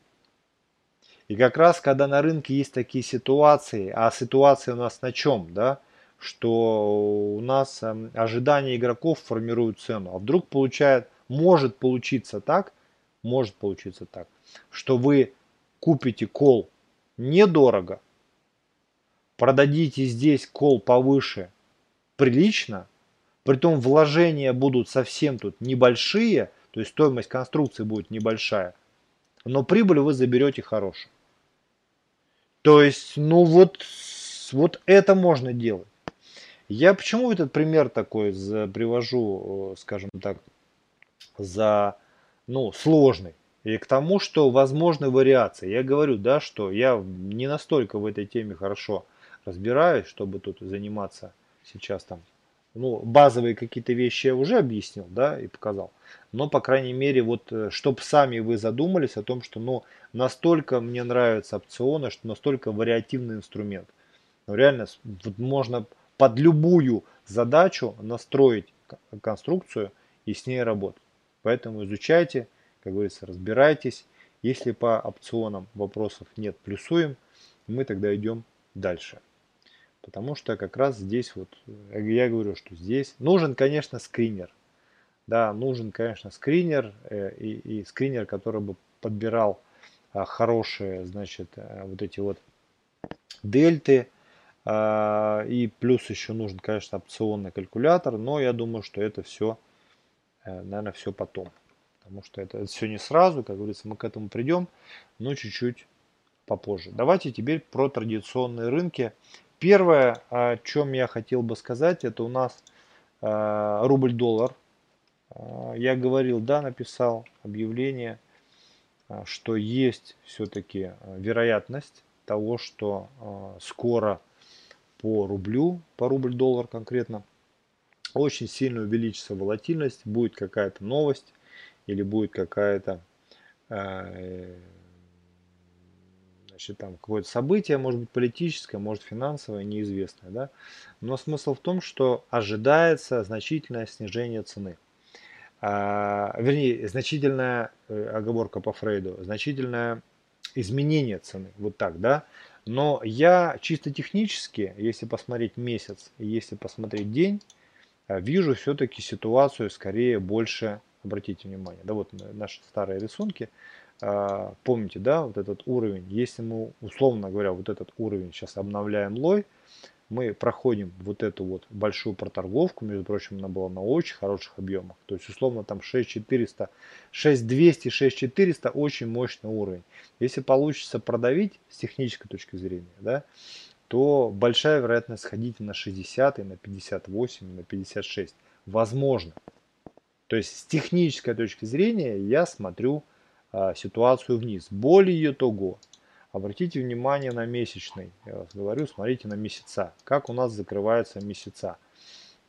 И как раз когда на рынке есть такие ситуации, а ситуация у нас на чем, да, что у нас эм, ожидания игроков формируют цену. А вдруг получает, может получиться так, может получиться так, что вы купите кол недорого, продадите здесь кол повыше прилично, притом вложения будут совсем тут небольшие, то есть стоимость конструкции будет небольшая, но прибыль вы заберете хорошую. То есть, ну вот, вот это можно делать. Я почему этот пример такой привожу, э, скажем так, за ну, сложный? И к тому, что возможны вариации. Я говорю, да, что я не настолько в этой теме хорошо разбираюсь, чтобы тут заниматься сейчас там. Ну, базовые какие-то вещи я уже объяснил, да, и показал. Но, по крайней мере, вот, э, чтобы сами вы задумались о том, что, ну, настолько мне нравятся опционы, что настолько вариативный инструмент. Ну, реально, вот можно под любую задачу настроить конструкцию и с ней работать. Поэтому изучайте, как говорится, разбирайтесь. Если по опционам вопросов нет, плюсуем, мы тогда идем дальше. Потому что как раз здесь вот, я говорю, что здесь нужен, конечно, скринер. Да, нужен, конечно, скринер э, и, и скринер, который бы подбирал а, хорошие, значит, а, вот эти вот дельты, и плюс еще нужен, конечно, опционный калькулятор, но я думаю, что это все, э, наверное, все потом. Потому что это, это все не сразу, как говорится, мы к этому придем, но чуть-чуть попозже. Давайте теперь про традиционные рынки. Первое, о чем я хотел бы сказать, это у нас э, рубль-доллар. Э, я говорил, да, написал объявление, что есть все-таки вероятность того, что скоро по рублю, по рубль-доллар конкретно, очень сильно увеличится волатильность, будет какая-то новость или будет какая-то э, значит, там какое-то событие, может быть политическое, может финансовое, неизвестное. Да? Но смысл в том, что ожидается значительное снижение цены. А, вернее, значительная, э, оговорка по Фрейду, значительное изменение цены. Вот так, да? Но я чисто технически, если посмотреть месяц если посмотреть день, э, вижу все-таки ситуацию скорее больше, обратите внимание, да, вот наши старые рисунки, э, помните, да, вот этот уровень, если мы, условно говоря, вот этот уровень сейчас обновляем лой, мы проходим вот эту вот большую проторговку, между прочим, она была на очень хороших объемах. То есть, условно, там 6400, 6200, 6400 очень мощный уровень. Если получится продавить с технической точки зрения, да, то большая вероятность сходить на 60, на 58, на 56. Возможно. То есть, с технической точки зрения я смотрю а, ситуацию вниз. Более того, Обратите внимание на месячный. Я вас говорю, смотрите на месяца. Как у нас закрываются месяца.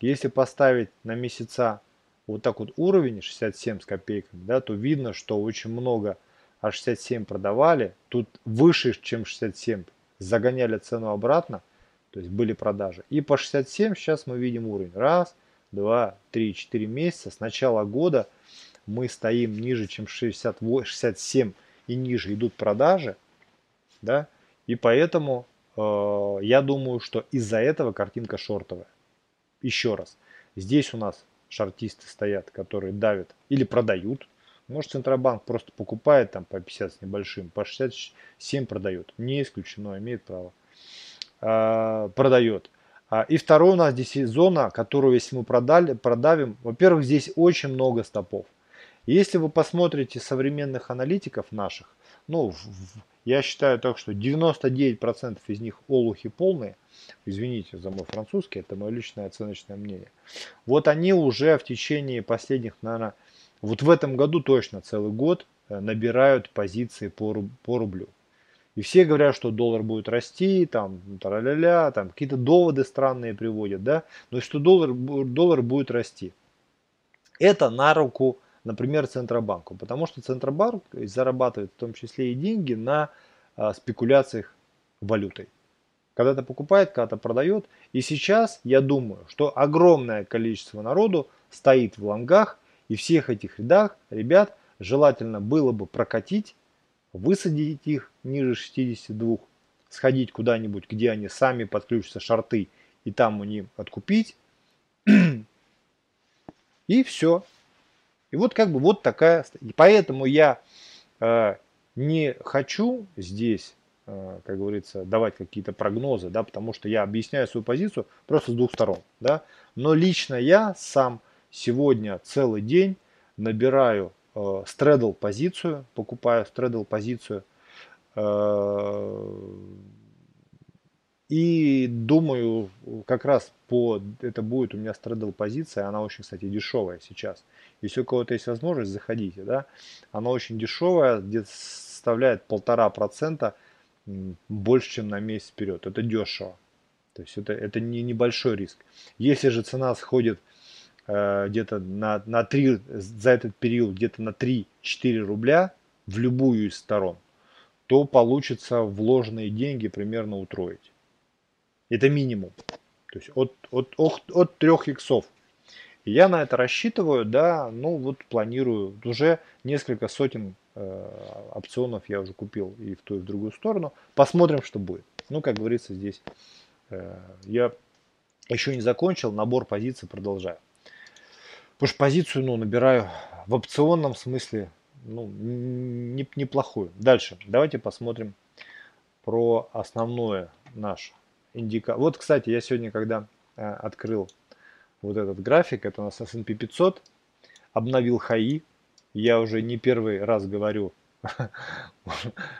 Если поставить на месяца вот так вот уровень 67 с копейками, да, то видно, что очень много а 67 продавали, тут выше, чем 67, загоняли цену обратно, то есть были продажи. И по 67 сейчас мы видим уровень. Раз, два, три, четыре месяца. С начала года мы стоим ниже, чем 60, 67 и ниже идут продажи. Да? И поэтому э, я думаю, что из-за этого картинка шортовая. Еще раз. Здесь у нас шартисты стоят, которые давят или продают. Может Центробанк просто покупает там по 50 с небольшим, по 67 продает. Не исключено, имеет право. А, продает. А, и второй у нас здесь зона, которую если мы продали, продавим, во-первых, здесь очень много стопов. Если вы посмотрите современных аналитиков наших, ну, я считаю так, что 99% из них олухи полные, извините за мой французский, это мое личное оценочное мнение. Вот они уже в течение последних, наверное, вот в этом году точно целый год э, набирают позиции по, по рублю. И все говорят, что доллар будет расти, там, ля там какие-то доводы странные приводят, да, но что доллар, доллар будет расти. Это на руку, например, Центробанку, потому что Центробанк зарабатывает в том числе и деньги на а, спекуляциях валютой. Когда-то покупает, когда-то продает. И сейчас я думаю, что огромное количество народу стоит в лонгах, и всех этих рядах ребят желательно было бы прокатить высадить их ниже 62, сходить куда-нибудь, где они сами подключатся шарты, и там у них откупить. И все. И вот как бы вот такая... И поэтому я э, не хочу здесь, э, как говорится, давать какие-то прогнозы, да, потому что я объясняю свою позицию просто с двух сторон, да. Но лично я сам сегодня целый день набираю э, стредл позицию, покупаю стредл позицию э, и думаю, как раз по, это будет у меня стредл позиция, она очень, кстати, дешевая сейчас. Если у кого-то есть возможность, заходите, да. Она очень дешевая, где-то составляет полтора процента больше, чем на месяц вперед. Это дешево. То есть это, это не небольшой риск. Если же цена сходит Э, где-то на, на 3, за этот период где-то на 3-4 рубля в любую из сторон, то получится вложенные деньги примерно утроить. Это минимум. То есть от, от, от, от 3 иксов. Я на это рассчитываю, да, ну вот планирую. Уже несколько сотен э, опционов я уже купил и в ту, и в другую сторону. Посмотрим, что будет. Ну, как говорится, здесь э, я еще не закончил, набор позиций продолжаю. Потому что позицию ну, набираю в опционном смысле ну, не, неплохую. Дальше. Давайте посмотрим про основное наш индикатор. Вот, кстати, я сегодня, когда э, открыл вот этот график, это у нас S&P 500, обновил хаи. Я уже не первый раз говорю,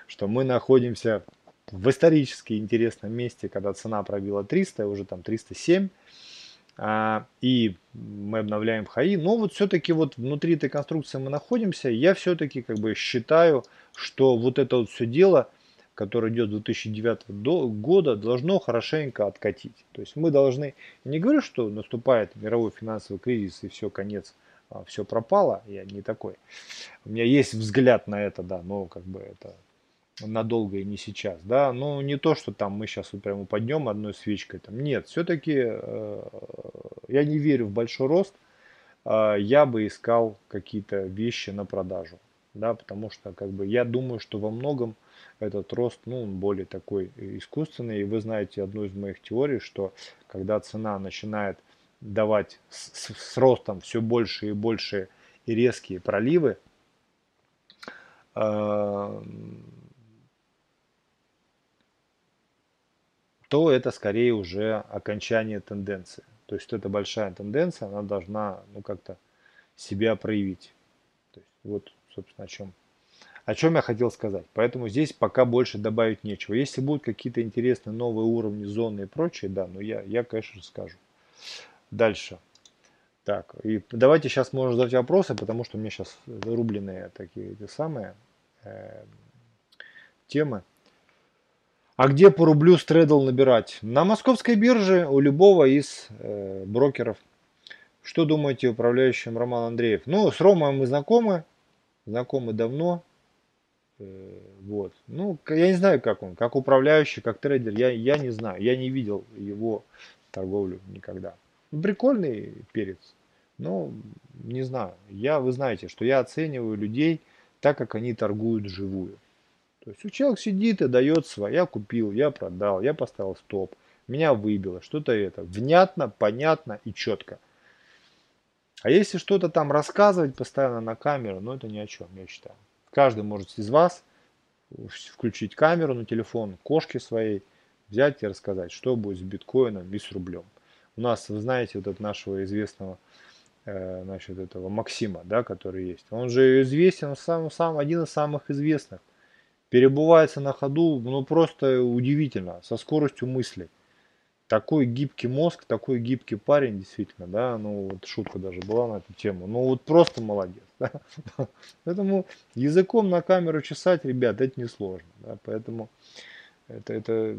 что мы находимся в исторически интересном месте, когда цена пробила 300, уже там 307. А, и мы обновляем хаи, но вот все-таки вот внутри этой конструкции мы находимся, я все-таки как бы считаю, что вот это вот все дело, которое идет с 2009 года, должно хорошенько откатить. То есть мы должны, я не говорю, что наступает мировой финансовый кризис и все, конец, а, все пропало, я не такой. У меня есть взгляд на это, да, но как бы это надолго и не сейчас, да, ну не то, что там мы сейчас вот прямо упадем одной свечкой, там, нет, все-таки э, я не верю в большой рост, э, я бы искал какие-то вещи на продажу, да, потому что как бы я думаю, что во многом этот рост, ну, он более такой искусственный, и вы знаете одну из моих теорий, что когда цена начинает давать с, с, с ростом все больше и больше и резкие проливы, э, то это скорее уже окончание тенденции. То есть это большая тенденция, она должна ну, как-то себя проявить. То есть вот, собственно, о чем, о чем я хотел сказать. Поэтому здесь пока больше добавить нечего. Если будут какие-то интересные новые уровни, зоны и прочее, да, ну я, я конечно же, скажу. Дальше. Так, и давайте сейчас можно задать вопросы, потому что у меня сейчас зарубленные такие эти самые э, темы. А где по рублю стредл набирать? На московской бирже у любого из э, брокеров. Что думаете о управляющем Роман Андреев? Ну, с Ромой мы знакомы, знакомы давно. Э, вот. Ну, я не знаю, как он, как управляющий, как трейдер, я, я не знаю. Я не видел его торговлю никогда. Ну, прикольный перец. Но не знаю. Я, вы знаете, что я оцениваю людей так, как они торгуют живую. То есть у человека сидит и дает свои. Я купил, я продал, я поставил стоп. Меня выбило. Что-то это. Внятно, понятно и четко. А если что-то там рассказывать постоянно на камеру, ну это ни о чем, я считаю. Каждый может из вас включить камеру на телефон, кошки своей, взять и рассказать, что будет с биткоином и с рублем. У нас, вы знаете, вот от нашего известного, э, значит, этого Максима, да, который есть. Он же известен, сам, сам один из самых известных. Перебывается на ходу, ну просто удивительно, со скоростью мысли такой гибкий мозг, такой гибкий парень, действительно, да, ну вот шутка даже была на эту тему, ну вот просто молодец, да? поэтому языком на камеру чесать, ребят, это несложно, да, поэтому это, это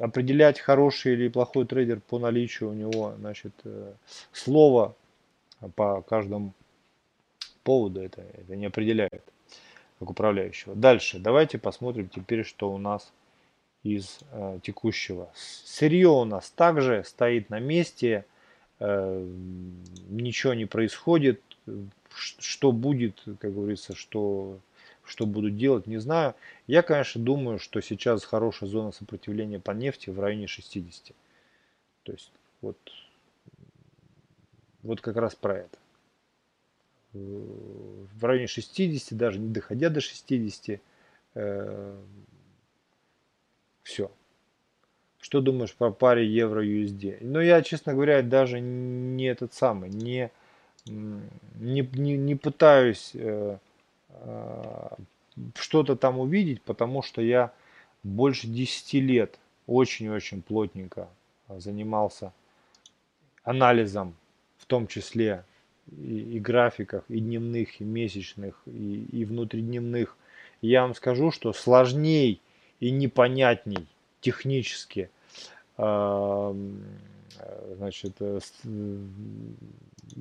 определять хороший или плохой трейдер по наличию у него, значит, э, слова по каждому поводу, это, это не определяет как управляющего. Дальше, давайте посмотрим теперь, что у нас из э, текущего. Сырье у нас также стоит на месте, э, ничего не происходит. Что будет, как говорится, что, что будут делать, не знаю. Я, конечно, думаю, что сейчас хорошая зона сопротивления по нефти в районе 60. То есть вот, вот как раз про это. В районе 60, даже не доходя до 60, все. Что думаешь про паре евро-USD? Ну, я, честно говоря, даже не этот самый, не, не, не, не пытаюсь э, э, что-то там увидеть, потому что я больше 10 лет очень-очень плотненько занимался анализом, в том числе и, и графиках, и дневных, и месячных, и, и внутридневных. Я вам скажу, что сложней и непонятней технически значит, э,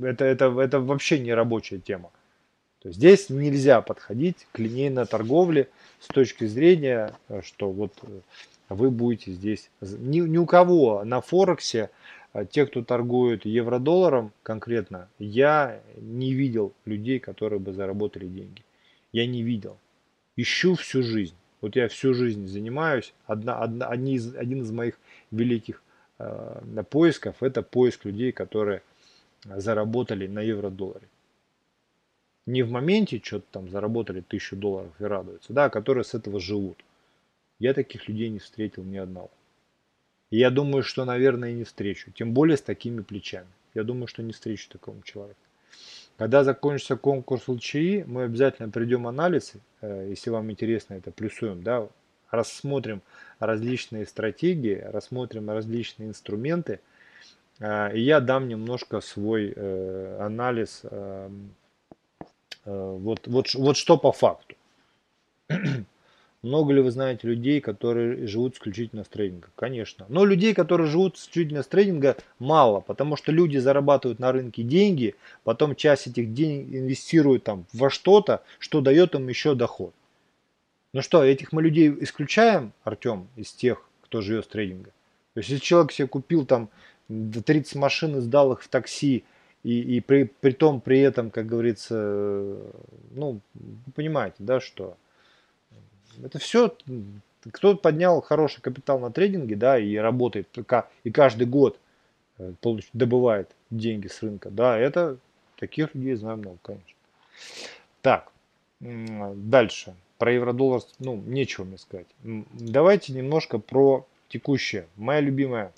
это, это, это вообще не рабочая тема. То есть здесь нельзя подходить к линейной торговле с точки зрения, э, что вот э, вы будете здесь... Ни, ни у кого на Форексе, те, кто торгует евро-долларом конкретно, я не видел людей, которые бы заработали деньги. Я не видел. Ищу всю жизнь. Вот я всю жизнь занимаюсь. Одна, одна, одни из, один из моих великих э, поисков это поиск людей, которые заработали на евро-долларе. Не в моменте что-то там заработали тысячу долларов и радуются, да, а которые с этого живут. Я таких людей не встретил ни одного. И я думаю, что, наверное, и не встречу. Тем более с такими плечами. Я думаю, что не встречу такого человека. Когда закончится конкурс ЛЧИ, мы обязательно придем анализ, э, если вам интересно это, плюсуем, да, рассмотрим различные стратегии, рассмотрим различные инструменты, э, и я дам немножко свой э, анализ, вот, вот, вот что по факту. Много ли вы знаете людей, которые живут исключительно с трейдинга? Конечно. Но людей, которые живут исключительно с трейдинга, мало, потому что люди зарабатывают на рынке деньги, потом часть этих денег инвестируют там во что-то, что дает им еще доход. Ну что, этих мы людей исключаем, Артем, из тех, кто живет с трейдинга? То есть, если человек себе купил там 30 машин и сдал их в такси, и, и при, при том, при этом, как говорится, ну, понимаете, да, что это все, кто поднял хороший капитал на трейдинге, да, и работает, и каждый год э, добывает деньги с рынка, да, это таких людей знаю много, конечно. Так, дальше. Про евро-доллар, ну, нечего мне сказать. Давайте немножко про текущее. Моя любимая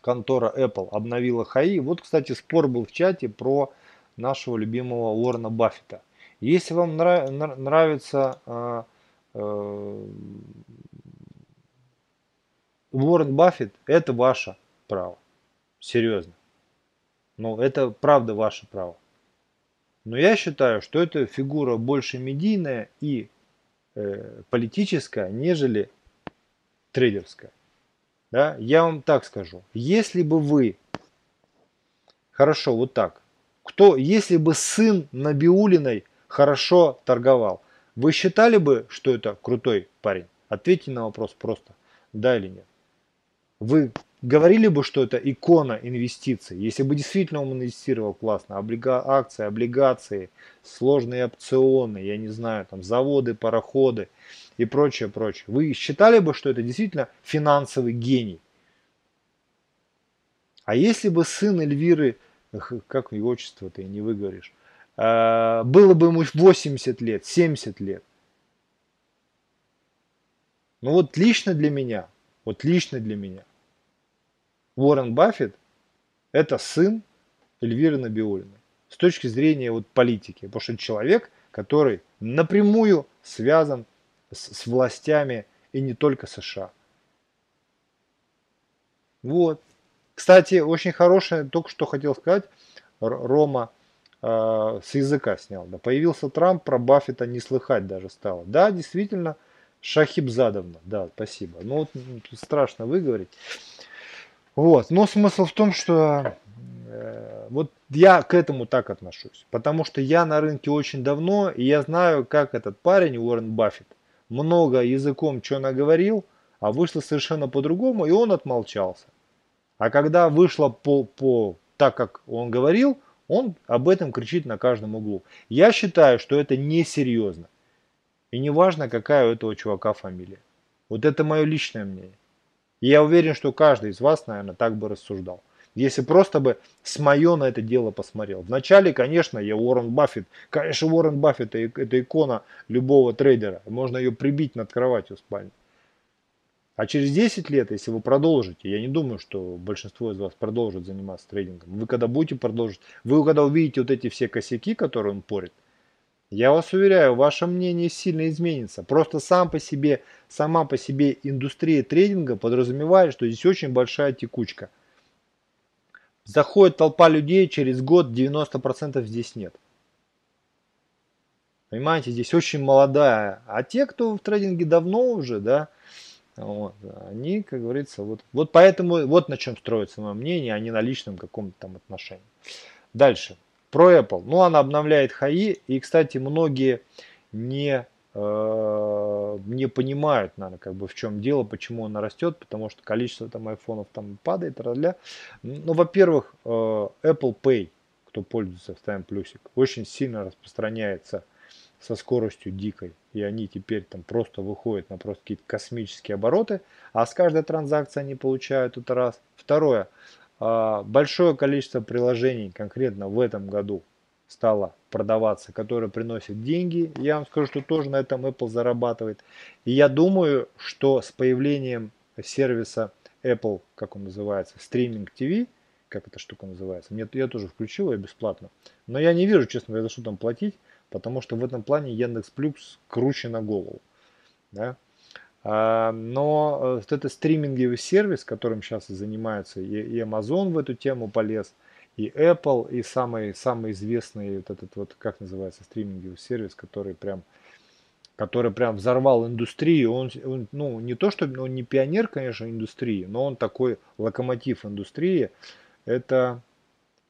контора Apple обновила ХАИ. Вот, кстати, спор был в чате про нашего любимого Уоррена Баффета. Если вам нрав, нравится а, Уоррен Баффет – это ваше право. Серьезно. Ну, это правда ваше право. Но я считаю, что это фигура больше медийная и э, политическая, нежели трейдерская. Да? Я вам так скажу. Если бы вы Хорошо, вот так. Кто, если бы сын Набиулиной хорошо торговал, вы считали бы, что это крутой парень? Ответьте на вопрос просто, да или нет. Вы говорили бы, что это икона инвестиций, если бы действительно он инвестировал классно, облига... акции, облигации, сложные опционы, я не знаю, там заводы, пароходы и прочее, прочее. Вы считали бы, что это действительно финансовый гений? А если бы сын Эльвиры, как его отчество ты не выговоришь, было бы ему 80 лет, 70 лет. Ну вот лично для меня, вот лично для меня – Уоррен Баффет – это сын Эльвиры Набиулиной с точки зрения вот политики, потому что человек, который напрямую связан с, с властями и не только США. Вот. Кстати, очень хорошее, только что хотел сказать, Рома э, с языка снял. Да, появился Трамп, про Баффета не слыхать даже стало. Да, действительно, Шахибзадовна, да, спасибо. Ну вот страшно выговорить. Вот. Но смысл в том, что э, вот я к этому так отношусь. Потому что я на рынке очень давно, и я знаю, как этот парень, Уоррен Баффет, много языком что наговорил, а вышло совершенно по-другому, и он отмолчался. А когда вышло по, по так, как он говорил, он об этом кричит на каждом углу. Я считаю, что это несерьезно. И не важно, какая у этого чувака фамилия. Вот это мое личное мнение. И я уверен, что каждый из вас, наверное, так бы рассуждал. Если просто бы с мое на это дело посмотрел. Вначале, конечно, я Уоррен Баффет. Конечно, Уоррен Баффет это икона любого трейдера. Можно ее прибить над кроватью в спальне. А через 10 лет, если вы продолжите, я не думаю, что большинство из вас продолжит заниматься трейдингом. Вы когда будете продолжить, вы когда увидите вот эти все косяки, которые он порит, я вас уверяю, ваше мнение сильно изменится. Просто сам по себе, сама по себе индустрия трейдинга подразумевает, что здесь очень большая текучка. Заходит толпа людей, через год 90% здесь нет. Понимаете, здесь очень молодая. А те, кто в трейдинге давно уже, да, вот, они, как говорится, вот, вот поэтому, вот на чем строится мое мнение, а не на личном каком-то там отношении. Дальше. Про Apple. Ну, она обновляет хаи. И, кстати, многие не, э, не понимают, наверное, как бы в чем дело, почему она растет, потому что количество там айфонов там падает. Рля. Ну, во-первых, э, Apple Pay, кто пользуется, ставим плюсик, очень сильно распространяется со скоростью дикой. И они теперь там просто выходят на просто какие-то космические обороты. А с каждой транзакции они получают это раз. Второе. А, большое количество приложений конкретно в этом году стало продаваться, которые приносят деньги. Я вам скажу, что тоже на этом Apple зарабатывает. И я думаю, что с появлением сервиса Apple, как он называется, стриминг TV, как эта штука называется, мне, я тоже включил ее бесплатно. Но я не вижу, честно говоря, за что там платить, потому что в этом плане Яндекс Плюс круче на голову. Да? А, но э, вот это стриминговый сервис, которым сейчас и занимаются, и Amazon в эту тему полез, и Apple, и самый, самый известный вот этот вот, как называется, стриминговый сервис, который прям, который прям взорвал индустрию. Он, он ну, не то, что он не пионер, конечно, индустрии, но он такой локомотив индустрии. Это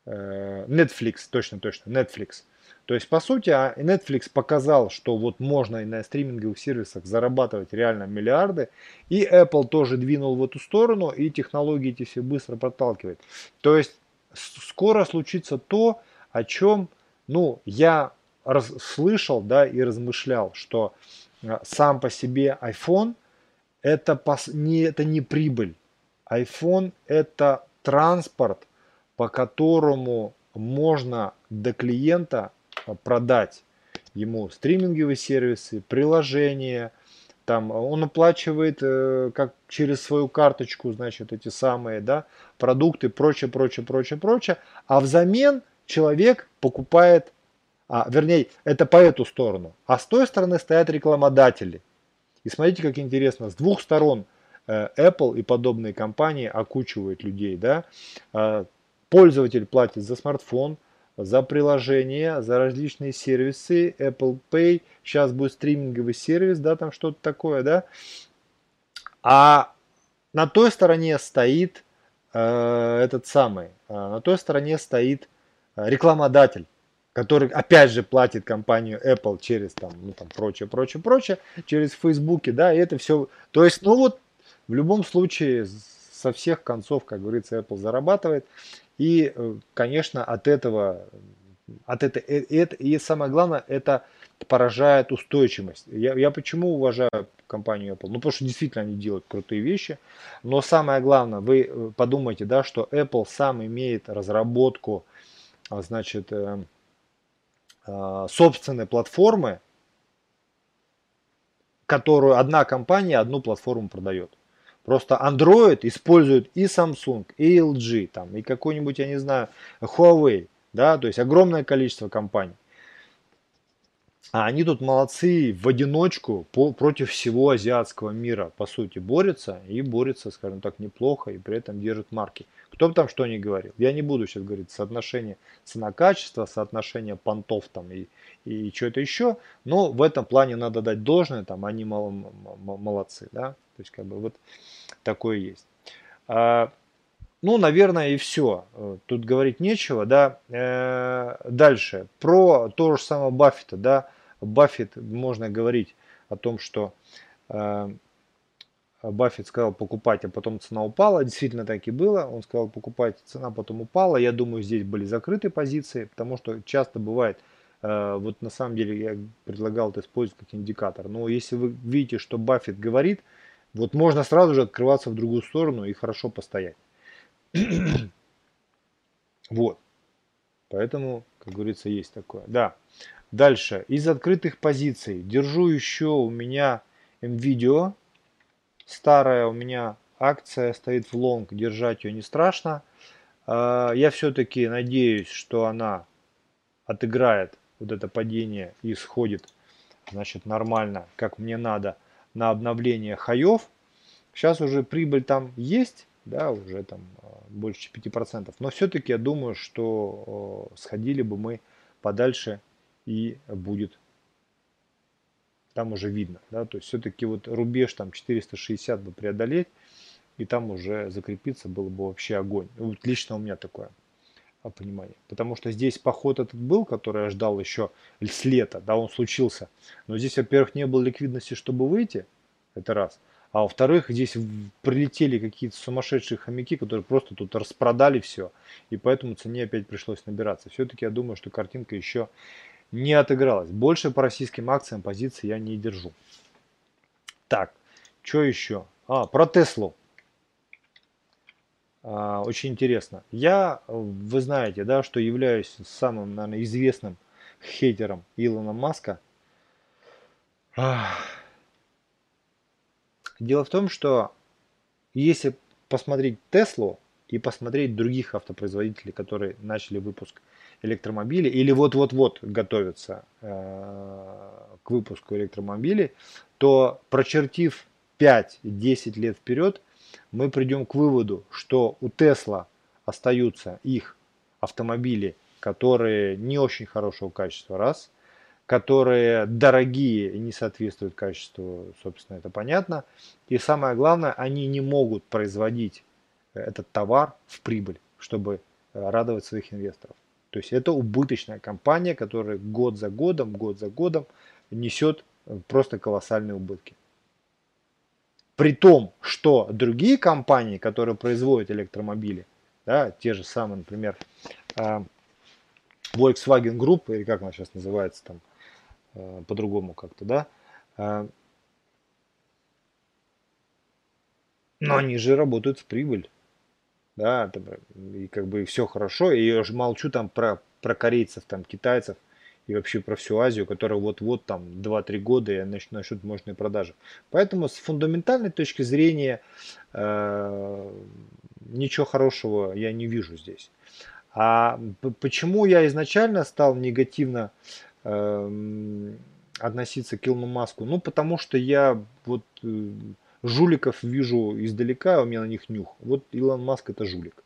э, Netflix, точно, точно, Netflix. То есть, по сути, а, Netflix показал, что вот можно и на стриминговых сервисах зарабатывать реально миллиарды. И Apple тоже двинул в эту сторону, и технологии эти все быстро подталкивает. То есть, скоро случится то, о чем, ну, я раз, слышал, да, и размышлял, что а, сам по себе iPhone это, пос, не, это не прибыль. iPhone это транспорт, по которому можно до клиента продать ему стриминговые сервисы, приложения, там он оплачивает э, как через свою карточку, значит, эти самые, да, продукты, прочее, прочее, прочее, прочее, а взамен человек покупает, а, вернее, это по эту сторону, а с той стороны стоят рекламодатели. И смотрите, как интересно, с двух сторон э, Apple и подобные компании окучивают людей, да, э, пользователь платит за смартфон, за приложения, за различные сервисы, Apple Pay, сейчас будет стриминговый сервис, да, там что-то такое, да. А на той стороне стоит э, этот самый, э, на той стороне стоит э, рекламодатель, который опять же платит компанию Apple через там, ну там прочее, прочее, прочее, через Facebook, да, и это все, то есть, ну вот, в любом случае, со всех концов, как говорится, Apple зарабатывает, и, э, конечно, от этого, от этого, это, и самое главное, это поражает устойчивость. Я, я почему уважаю компанию Apple? Ну, потому что действительно они делают крутые вещи. Но самое главное, вы э, подумайте, да, что Apple сам имеет разработку, а, значит, э, э, собственной платформы, которую одна компания одну платформу продает. Просто Android использует и Samsung, и LG, там, и какой-нибудь, я не знаю, Huawei, да, то есть огромное количество компаний. А они тут молодцы в одиночку по, против всего азиатского мира, по сути, борются и борются, скажем так, неплохо и при этом держат марки. Кто бы там что ни говорил. Я не буду сейчас говорить соотношение цена-качество, соотношение понтов там и, и что-то еще, но в этом плане надо дать должное, там они мало, молодцы, да, то есть как бы вот такое есть. А, ну, наверное, и все. Тут говорить нечего, да. Э, дальше. Про то же самое Баффета, да. Баффет, можно говорить о том, что э, Баффет сказал покупать, а потом цена упала. Действительно так и было. Он сказал покупать, цена потом упала. Я думаю, здесь были закрыты позиции, потому что часто бывает, э, вот на самом деле я предлагал это использовать как индикатор. Но если вы видите, что Баффет говорит, вот можно сразу же открываться в другую сторону и хорошо постоять. вот. Поэтому, как говорится, есть такое. Да. Дальше. Из открытых позиций. Держу еще у меня NVIDIA. Старая у меня акция стоит в лонг. Держать ее не страшно. А, я все-таки надеюсь, что она отыграет вот это падение и сходит значит нормально, как мне надо на обновление хаев. Сейчас уже прибыль там есть, да, уже там а, больше 5%. Но все-таки я думаю, что сходили бы мы подальше и будет там уже видно, да, то есть все-таки вот рубеж там 460 бы преодолеть, и там уже закрепиться было бы вообще огонь. Вот лично у меня такое а, понимание. Потому что здесь поход этот был, который я ждал еще с лета, да, он случился. Но здесь, во-первых, не было ликвидности, чтобы выйти, это раз. А во-вторых, здесь прилетели какие-то сумасшедшие хомяки, которые просто тут распродали все. И поэтому цене опять пришлось набираться. Все-таки я думаю, что картинка еще не отыгралась. Больше по российским акциям позиции я не держу. Так, что еще? А, про Теслу. А, очень интересно. Я, вы знаете, да, что являюсь самым, наверное, известным хейтером Илона Маска. Дело в том, что если посмотреть Теслу и посмотреть других автопроизводителей, которые начали выпуск электромобилей или вот-вот-вот готовятся э, к выпуску электромобилей, то прочертив 5-10 лет вперед, мы придем к выводу, что у Тесла остаются их автомобили, которые не очень хорошего качества, раз, которые дорогие и не соответствуют качеству, собственно, это понятно. И самое главное, они не могут производить этот товар в прибыль, чтобы радовать своих инвесторов. То есть это убыточная компания, которая год за годом, год за годом несет э, просто колоссальные убытки. При том, что другие компании, которые производят электромобили, да, те же самые, например, э, Volkswagen Group, или как она сейчас называется там, э, по-другому как-то, да, но они же работают в прибыль да, там, и как бы все хорошо, и я уже молчу там про, про корейцев, там, китайцев, и вообще про всю Азию, которая вот-вот там 2-3 года и начнут мощные продажи. Поэтому с фундаментальной точки зрения э, ничего хорошего я не вижу здесь. А почему я изначально стал негативно э, относиться к Илону Маску? Ну, потому что я вот э, жуликов вижу издалека, у меня на них нюх. Вот Илон Маск это жулик.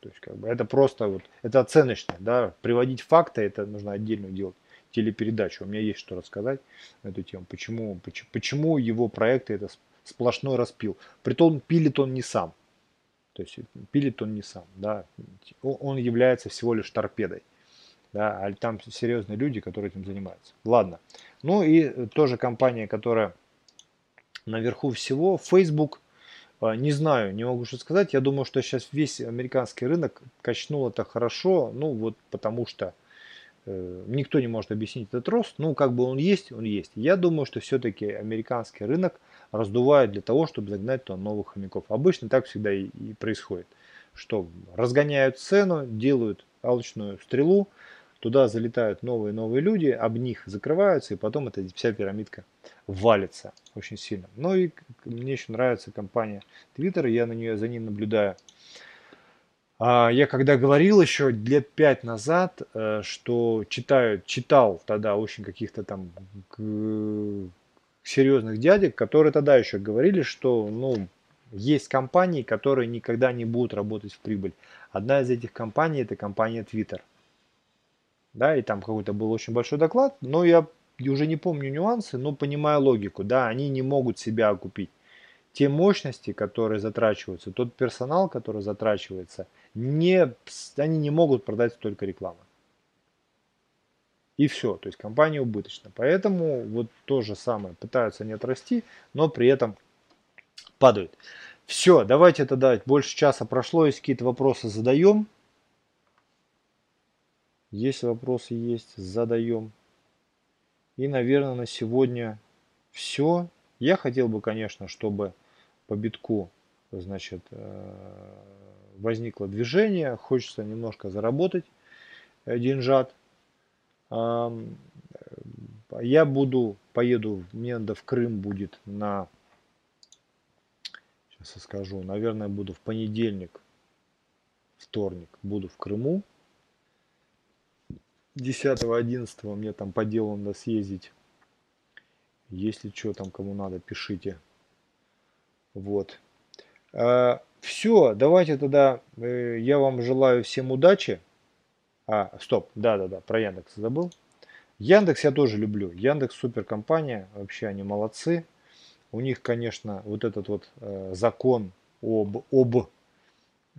То есть, как бы, это просто вот, это оценочно, да, приводить факты, это нужно отдельно делать телепередачу. У меня есть что рассказать на эту тему. Почему, почему, почему его проекты это сплошной распил. Притом пилит он не сам. То есть пилит он не сам, да. Он является всего лишь торпедой. Да, а там серьезные люди, которые этим занимаются. Ладно. Ну и тоже компания, которая наверху всего, Facebook, а, не знаю, не могу что сказать. Я думаю, что сейчас весь американский рынок качнул это хорошо, ну вот потому что э, никто не может объяснить этот рост. Ну, как бы он есть, он есть. Я думаю, что все-таки американский рынок раздувают для того, чтобы загнать туда новых хомяков. Обычно так всегда и, и происходит, что разгоняют цену, делают алчную стрелу, туда залетают новые новые люди, об них закрываются, и потом эта вся пирамидка валится очень сильно. Ну и мне еще нравится компания Twitter, я на нее за ним наблюдаю. А, я когда говорил еще лет пять назад, э, что читаю, читал тогда очень каких-то там серьезных дядек, которые тогда еще говорили, что ну, есть компании, которые никогда не будут работать в прибыль. Одна из этих компаний это компания Twitter. Да, и там какой-то был очень большой доклад, но я уже не помню нюансы, но понимаю логику. Да, они не могут себя окупить. Те мощности, которые затрачиваются, тот персонал, который затрачивается, не, они не могут продать столько рекламы. И все, то есть компания убыточна. Поэтому вот то же самое, пытаются не отрасти, но при этом падают. Все, давайте тогда, больше часа прошло, если какие-то вопросы задаем. Есть вопросы, есть, задаем. И, наверное, на сегодня все. Я хотел бы, конечно, чтобы по битку, значит, э, возникло движение. Хочется немножко заработать деньжат. Я буду, поеду, мне надо в Крым будет на, сейчас я скажу, наверное, буду в понедельник, вторник, буду в Крыму. 10-11 мне там по делу надо съездить. Если что там кому надо, пишите. Вот. А, все, давайте тогда э, я вам желаю всем удачи. А, стоп, да-да-да, про Яндекс забыл. Яндекс я тоже люблю. Яндекс супер компания, вообще они молодцы. У них, конечно, вот этот вот э, закон об, об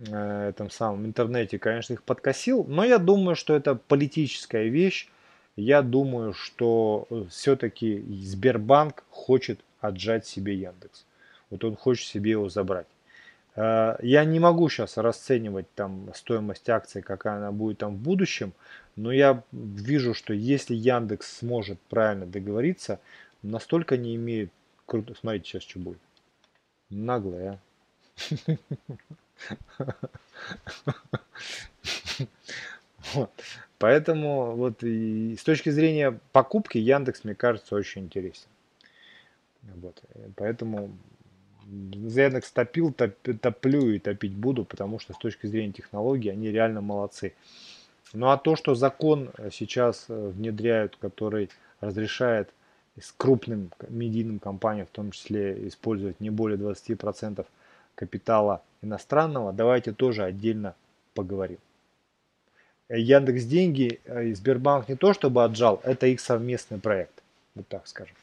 э, этом самом интернете, конечно, их подкосил. Но я думаю, что это политическая вещь. Я думаю, что э, все-таки Сбербанк хочет отжать себе Яндекс. Вот он хочет себе его забрать. Э, я не могу сейчас расценивать там стоимость акции, какая она будет там в будущем, но я вижу, что если Яндекс сможет правильно договориться, настолько не имеет... Круто, смотрите сейчас, что будет. Наглая. Поэтому вот и с точки зрения покупки Яндекс, мне кажется, очень интересен. Вот. Поэтому за Яндекс топил, топ, топлю и топить буду, потому что с точки зрения технологий они реально молодцы. Ну а то, что закон сейчас э, внедряют, который разрешает с крупным медийным компаниям, в том числе, использовать не более 20% капитала иностранного, давайте тоже отдельно поговорим. Яндекс деньги э, и Сбербанк не то чтобы отжал, это их совместный проект, вот так скажем.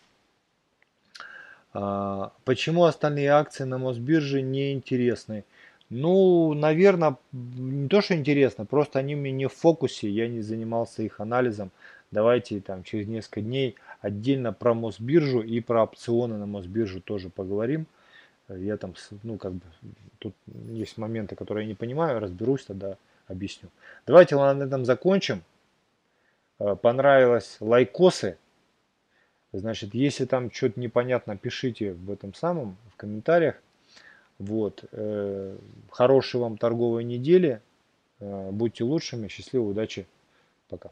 А, почему остальные акции на Мосбирже не интересны? Ну, наверное, не то, что интересно, просто они мне не в фокусе, я не занимался их анализом. Давайте там через несколько дней отдельно про Мосбиржу и про опционы на Мосбиржу тоже поговорим. Я там, ну, как бы, тут есть моменты, которые я не понимаю, разберусь, тогда объясню. Давайте на этом закончим. А, понравилось лайкосы. Значит, если там что-то непонятно, пишите в этом самом, в комментариях. Вот. Э, хорошей вам торговой недели. Э, будьте лучшими. Счастливой удачи. Пока.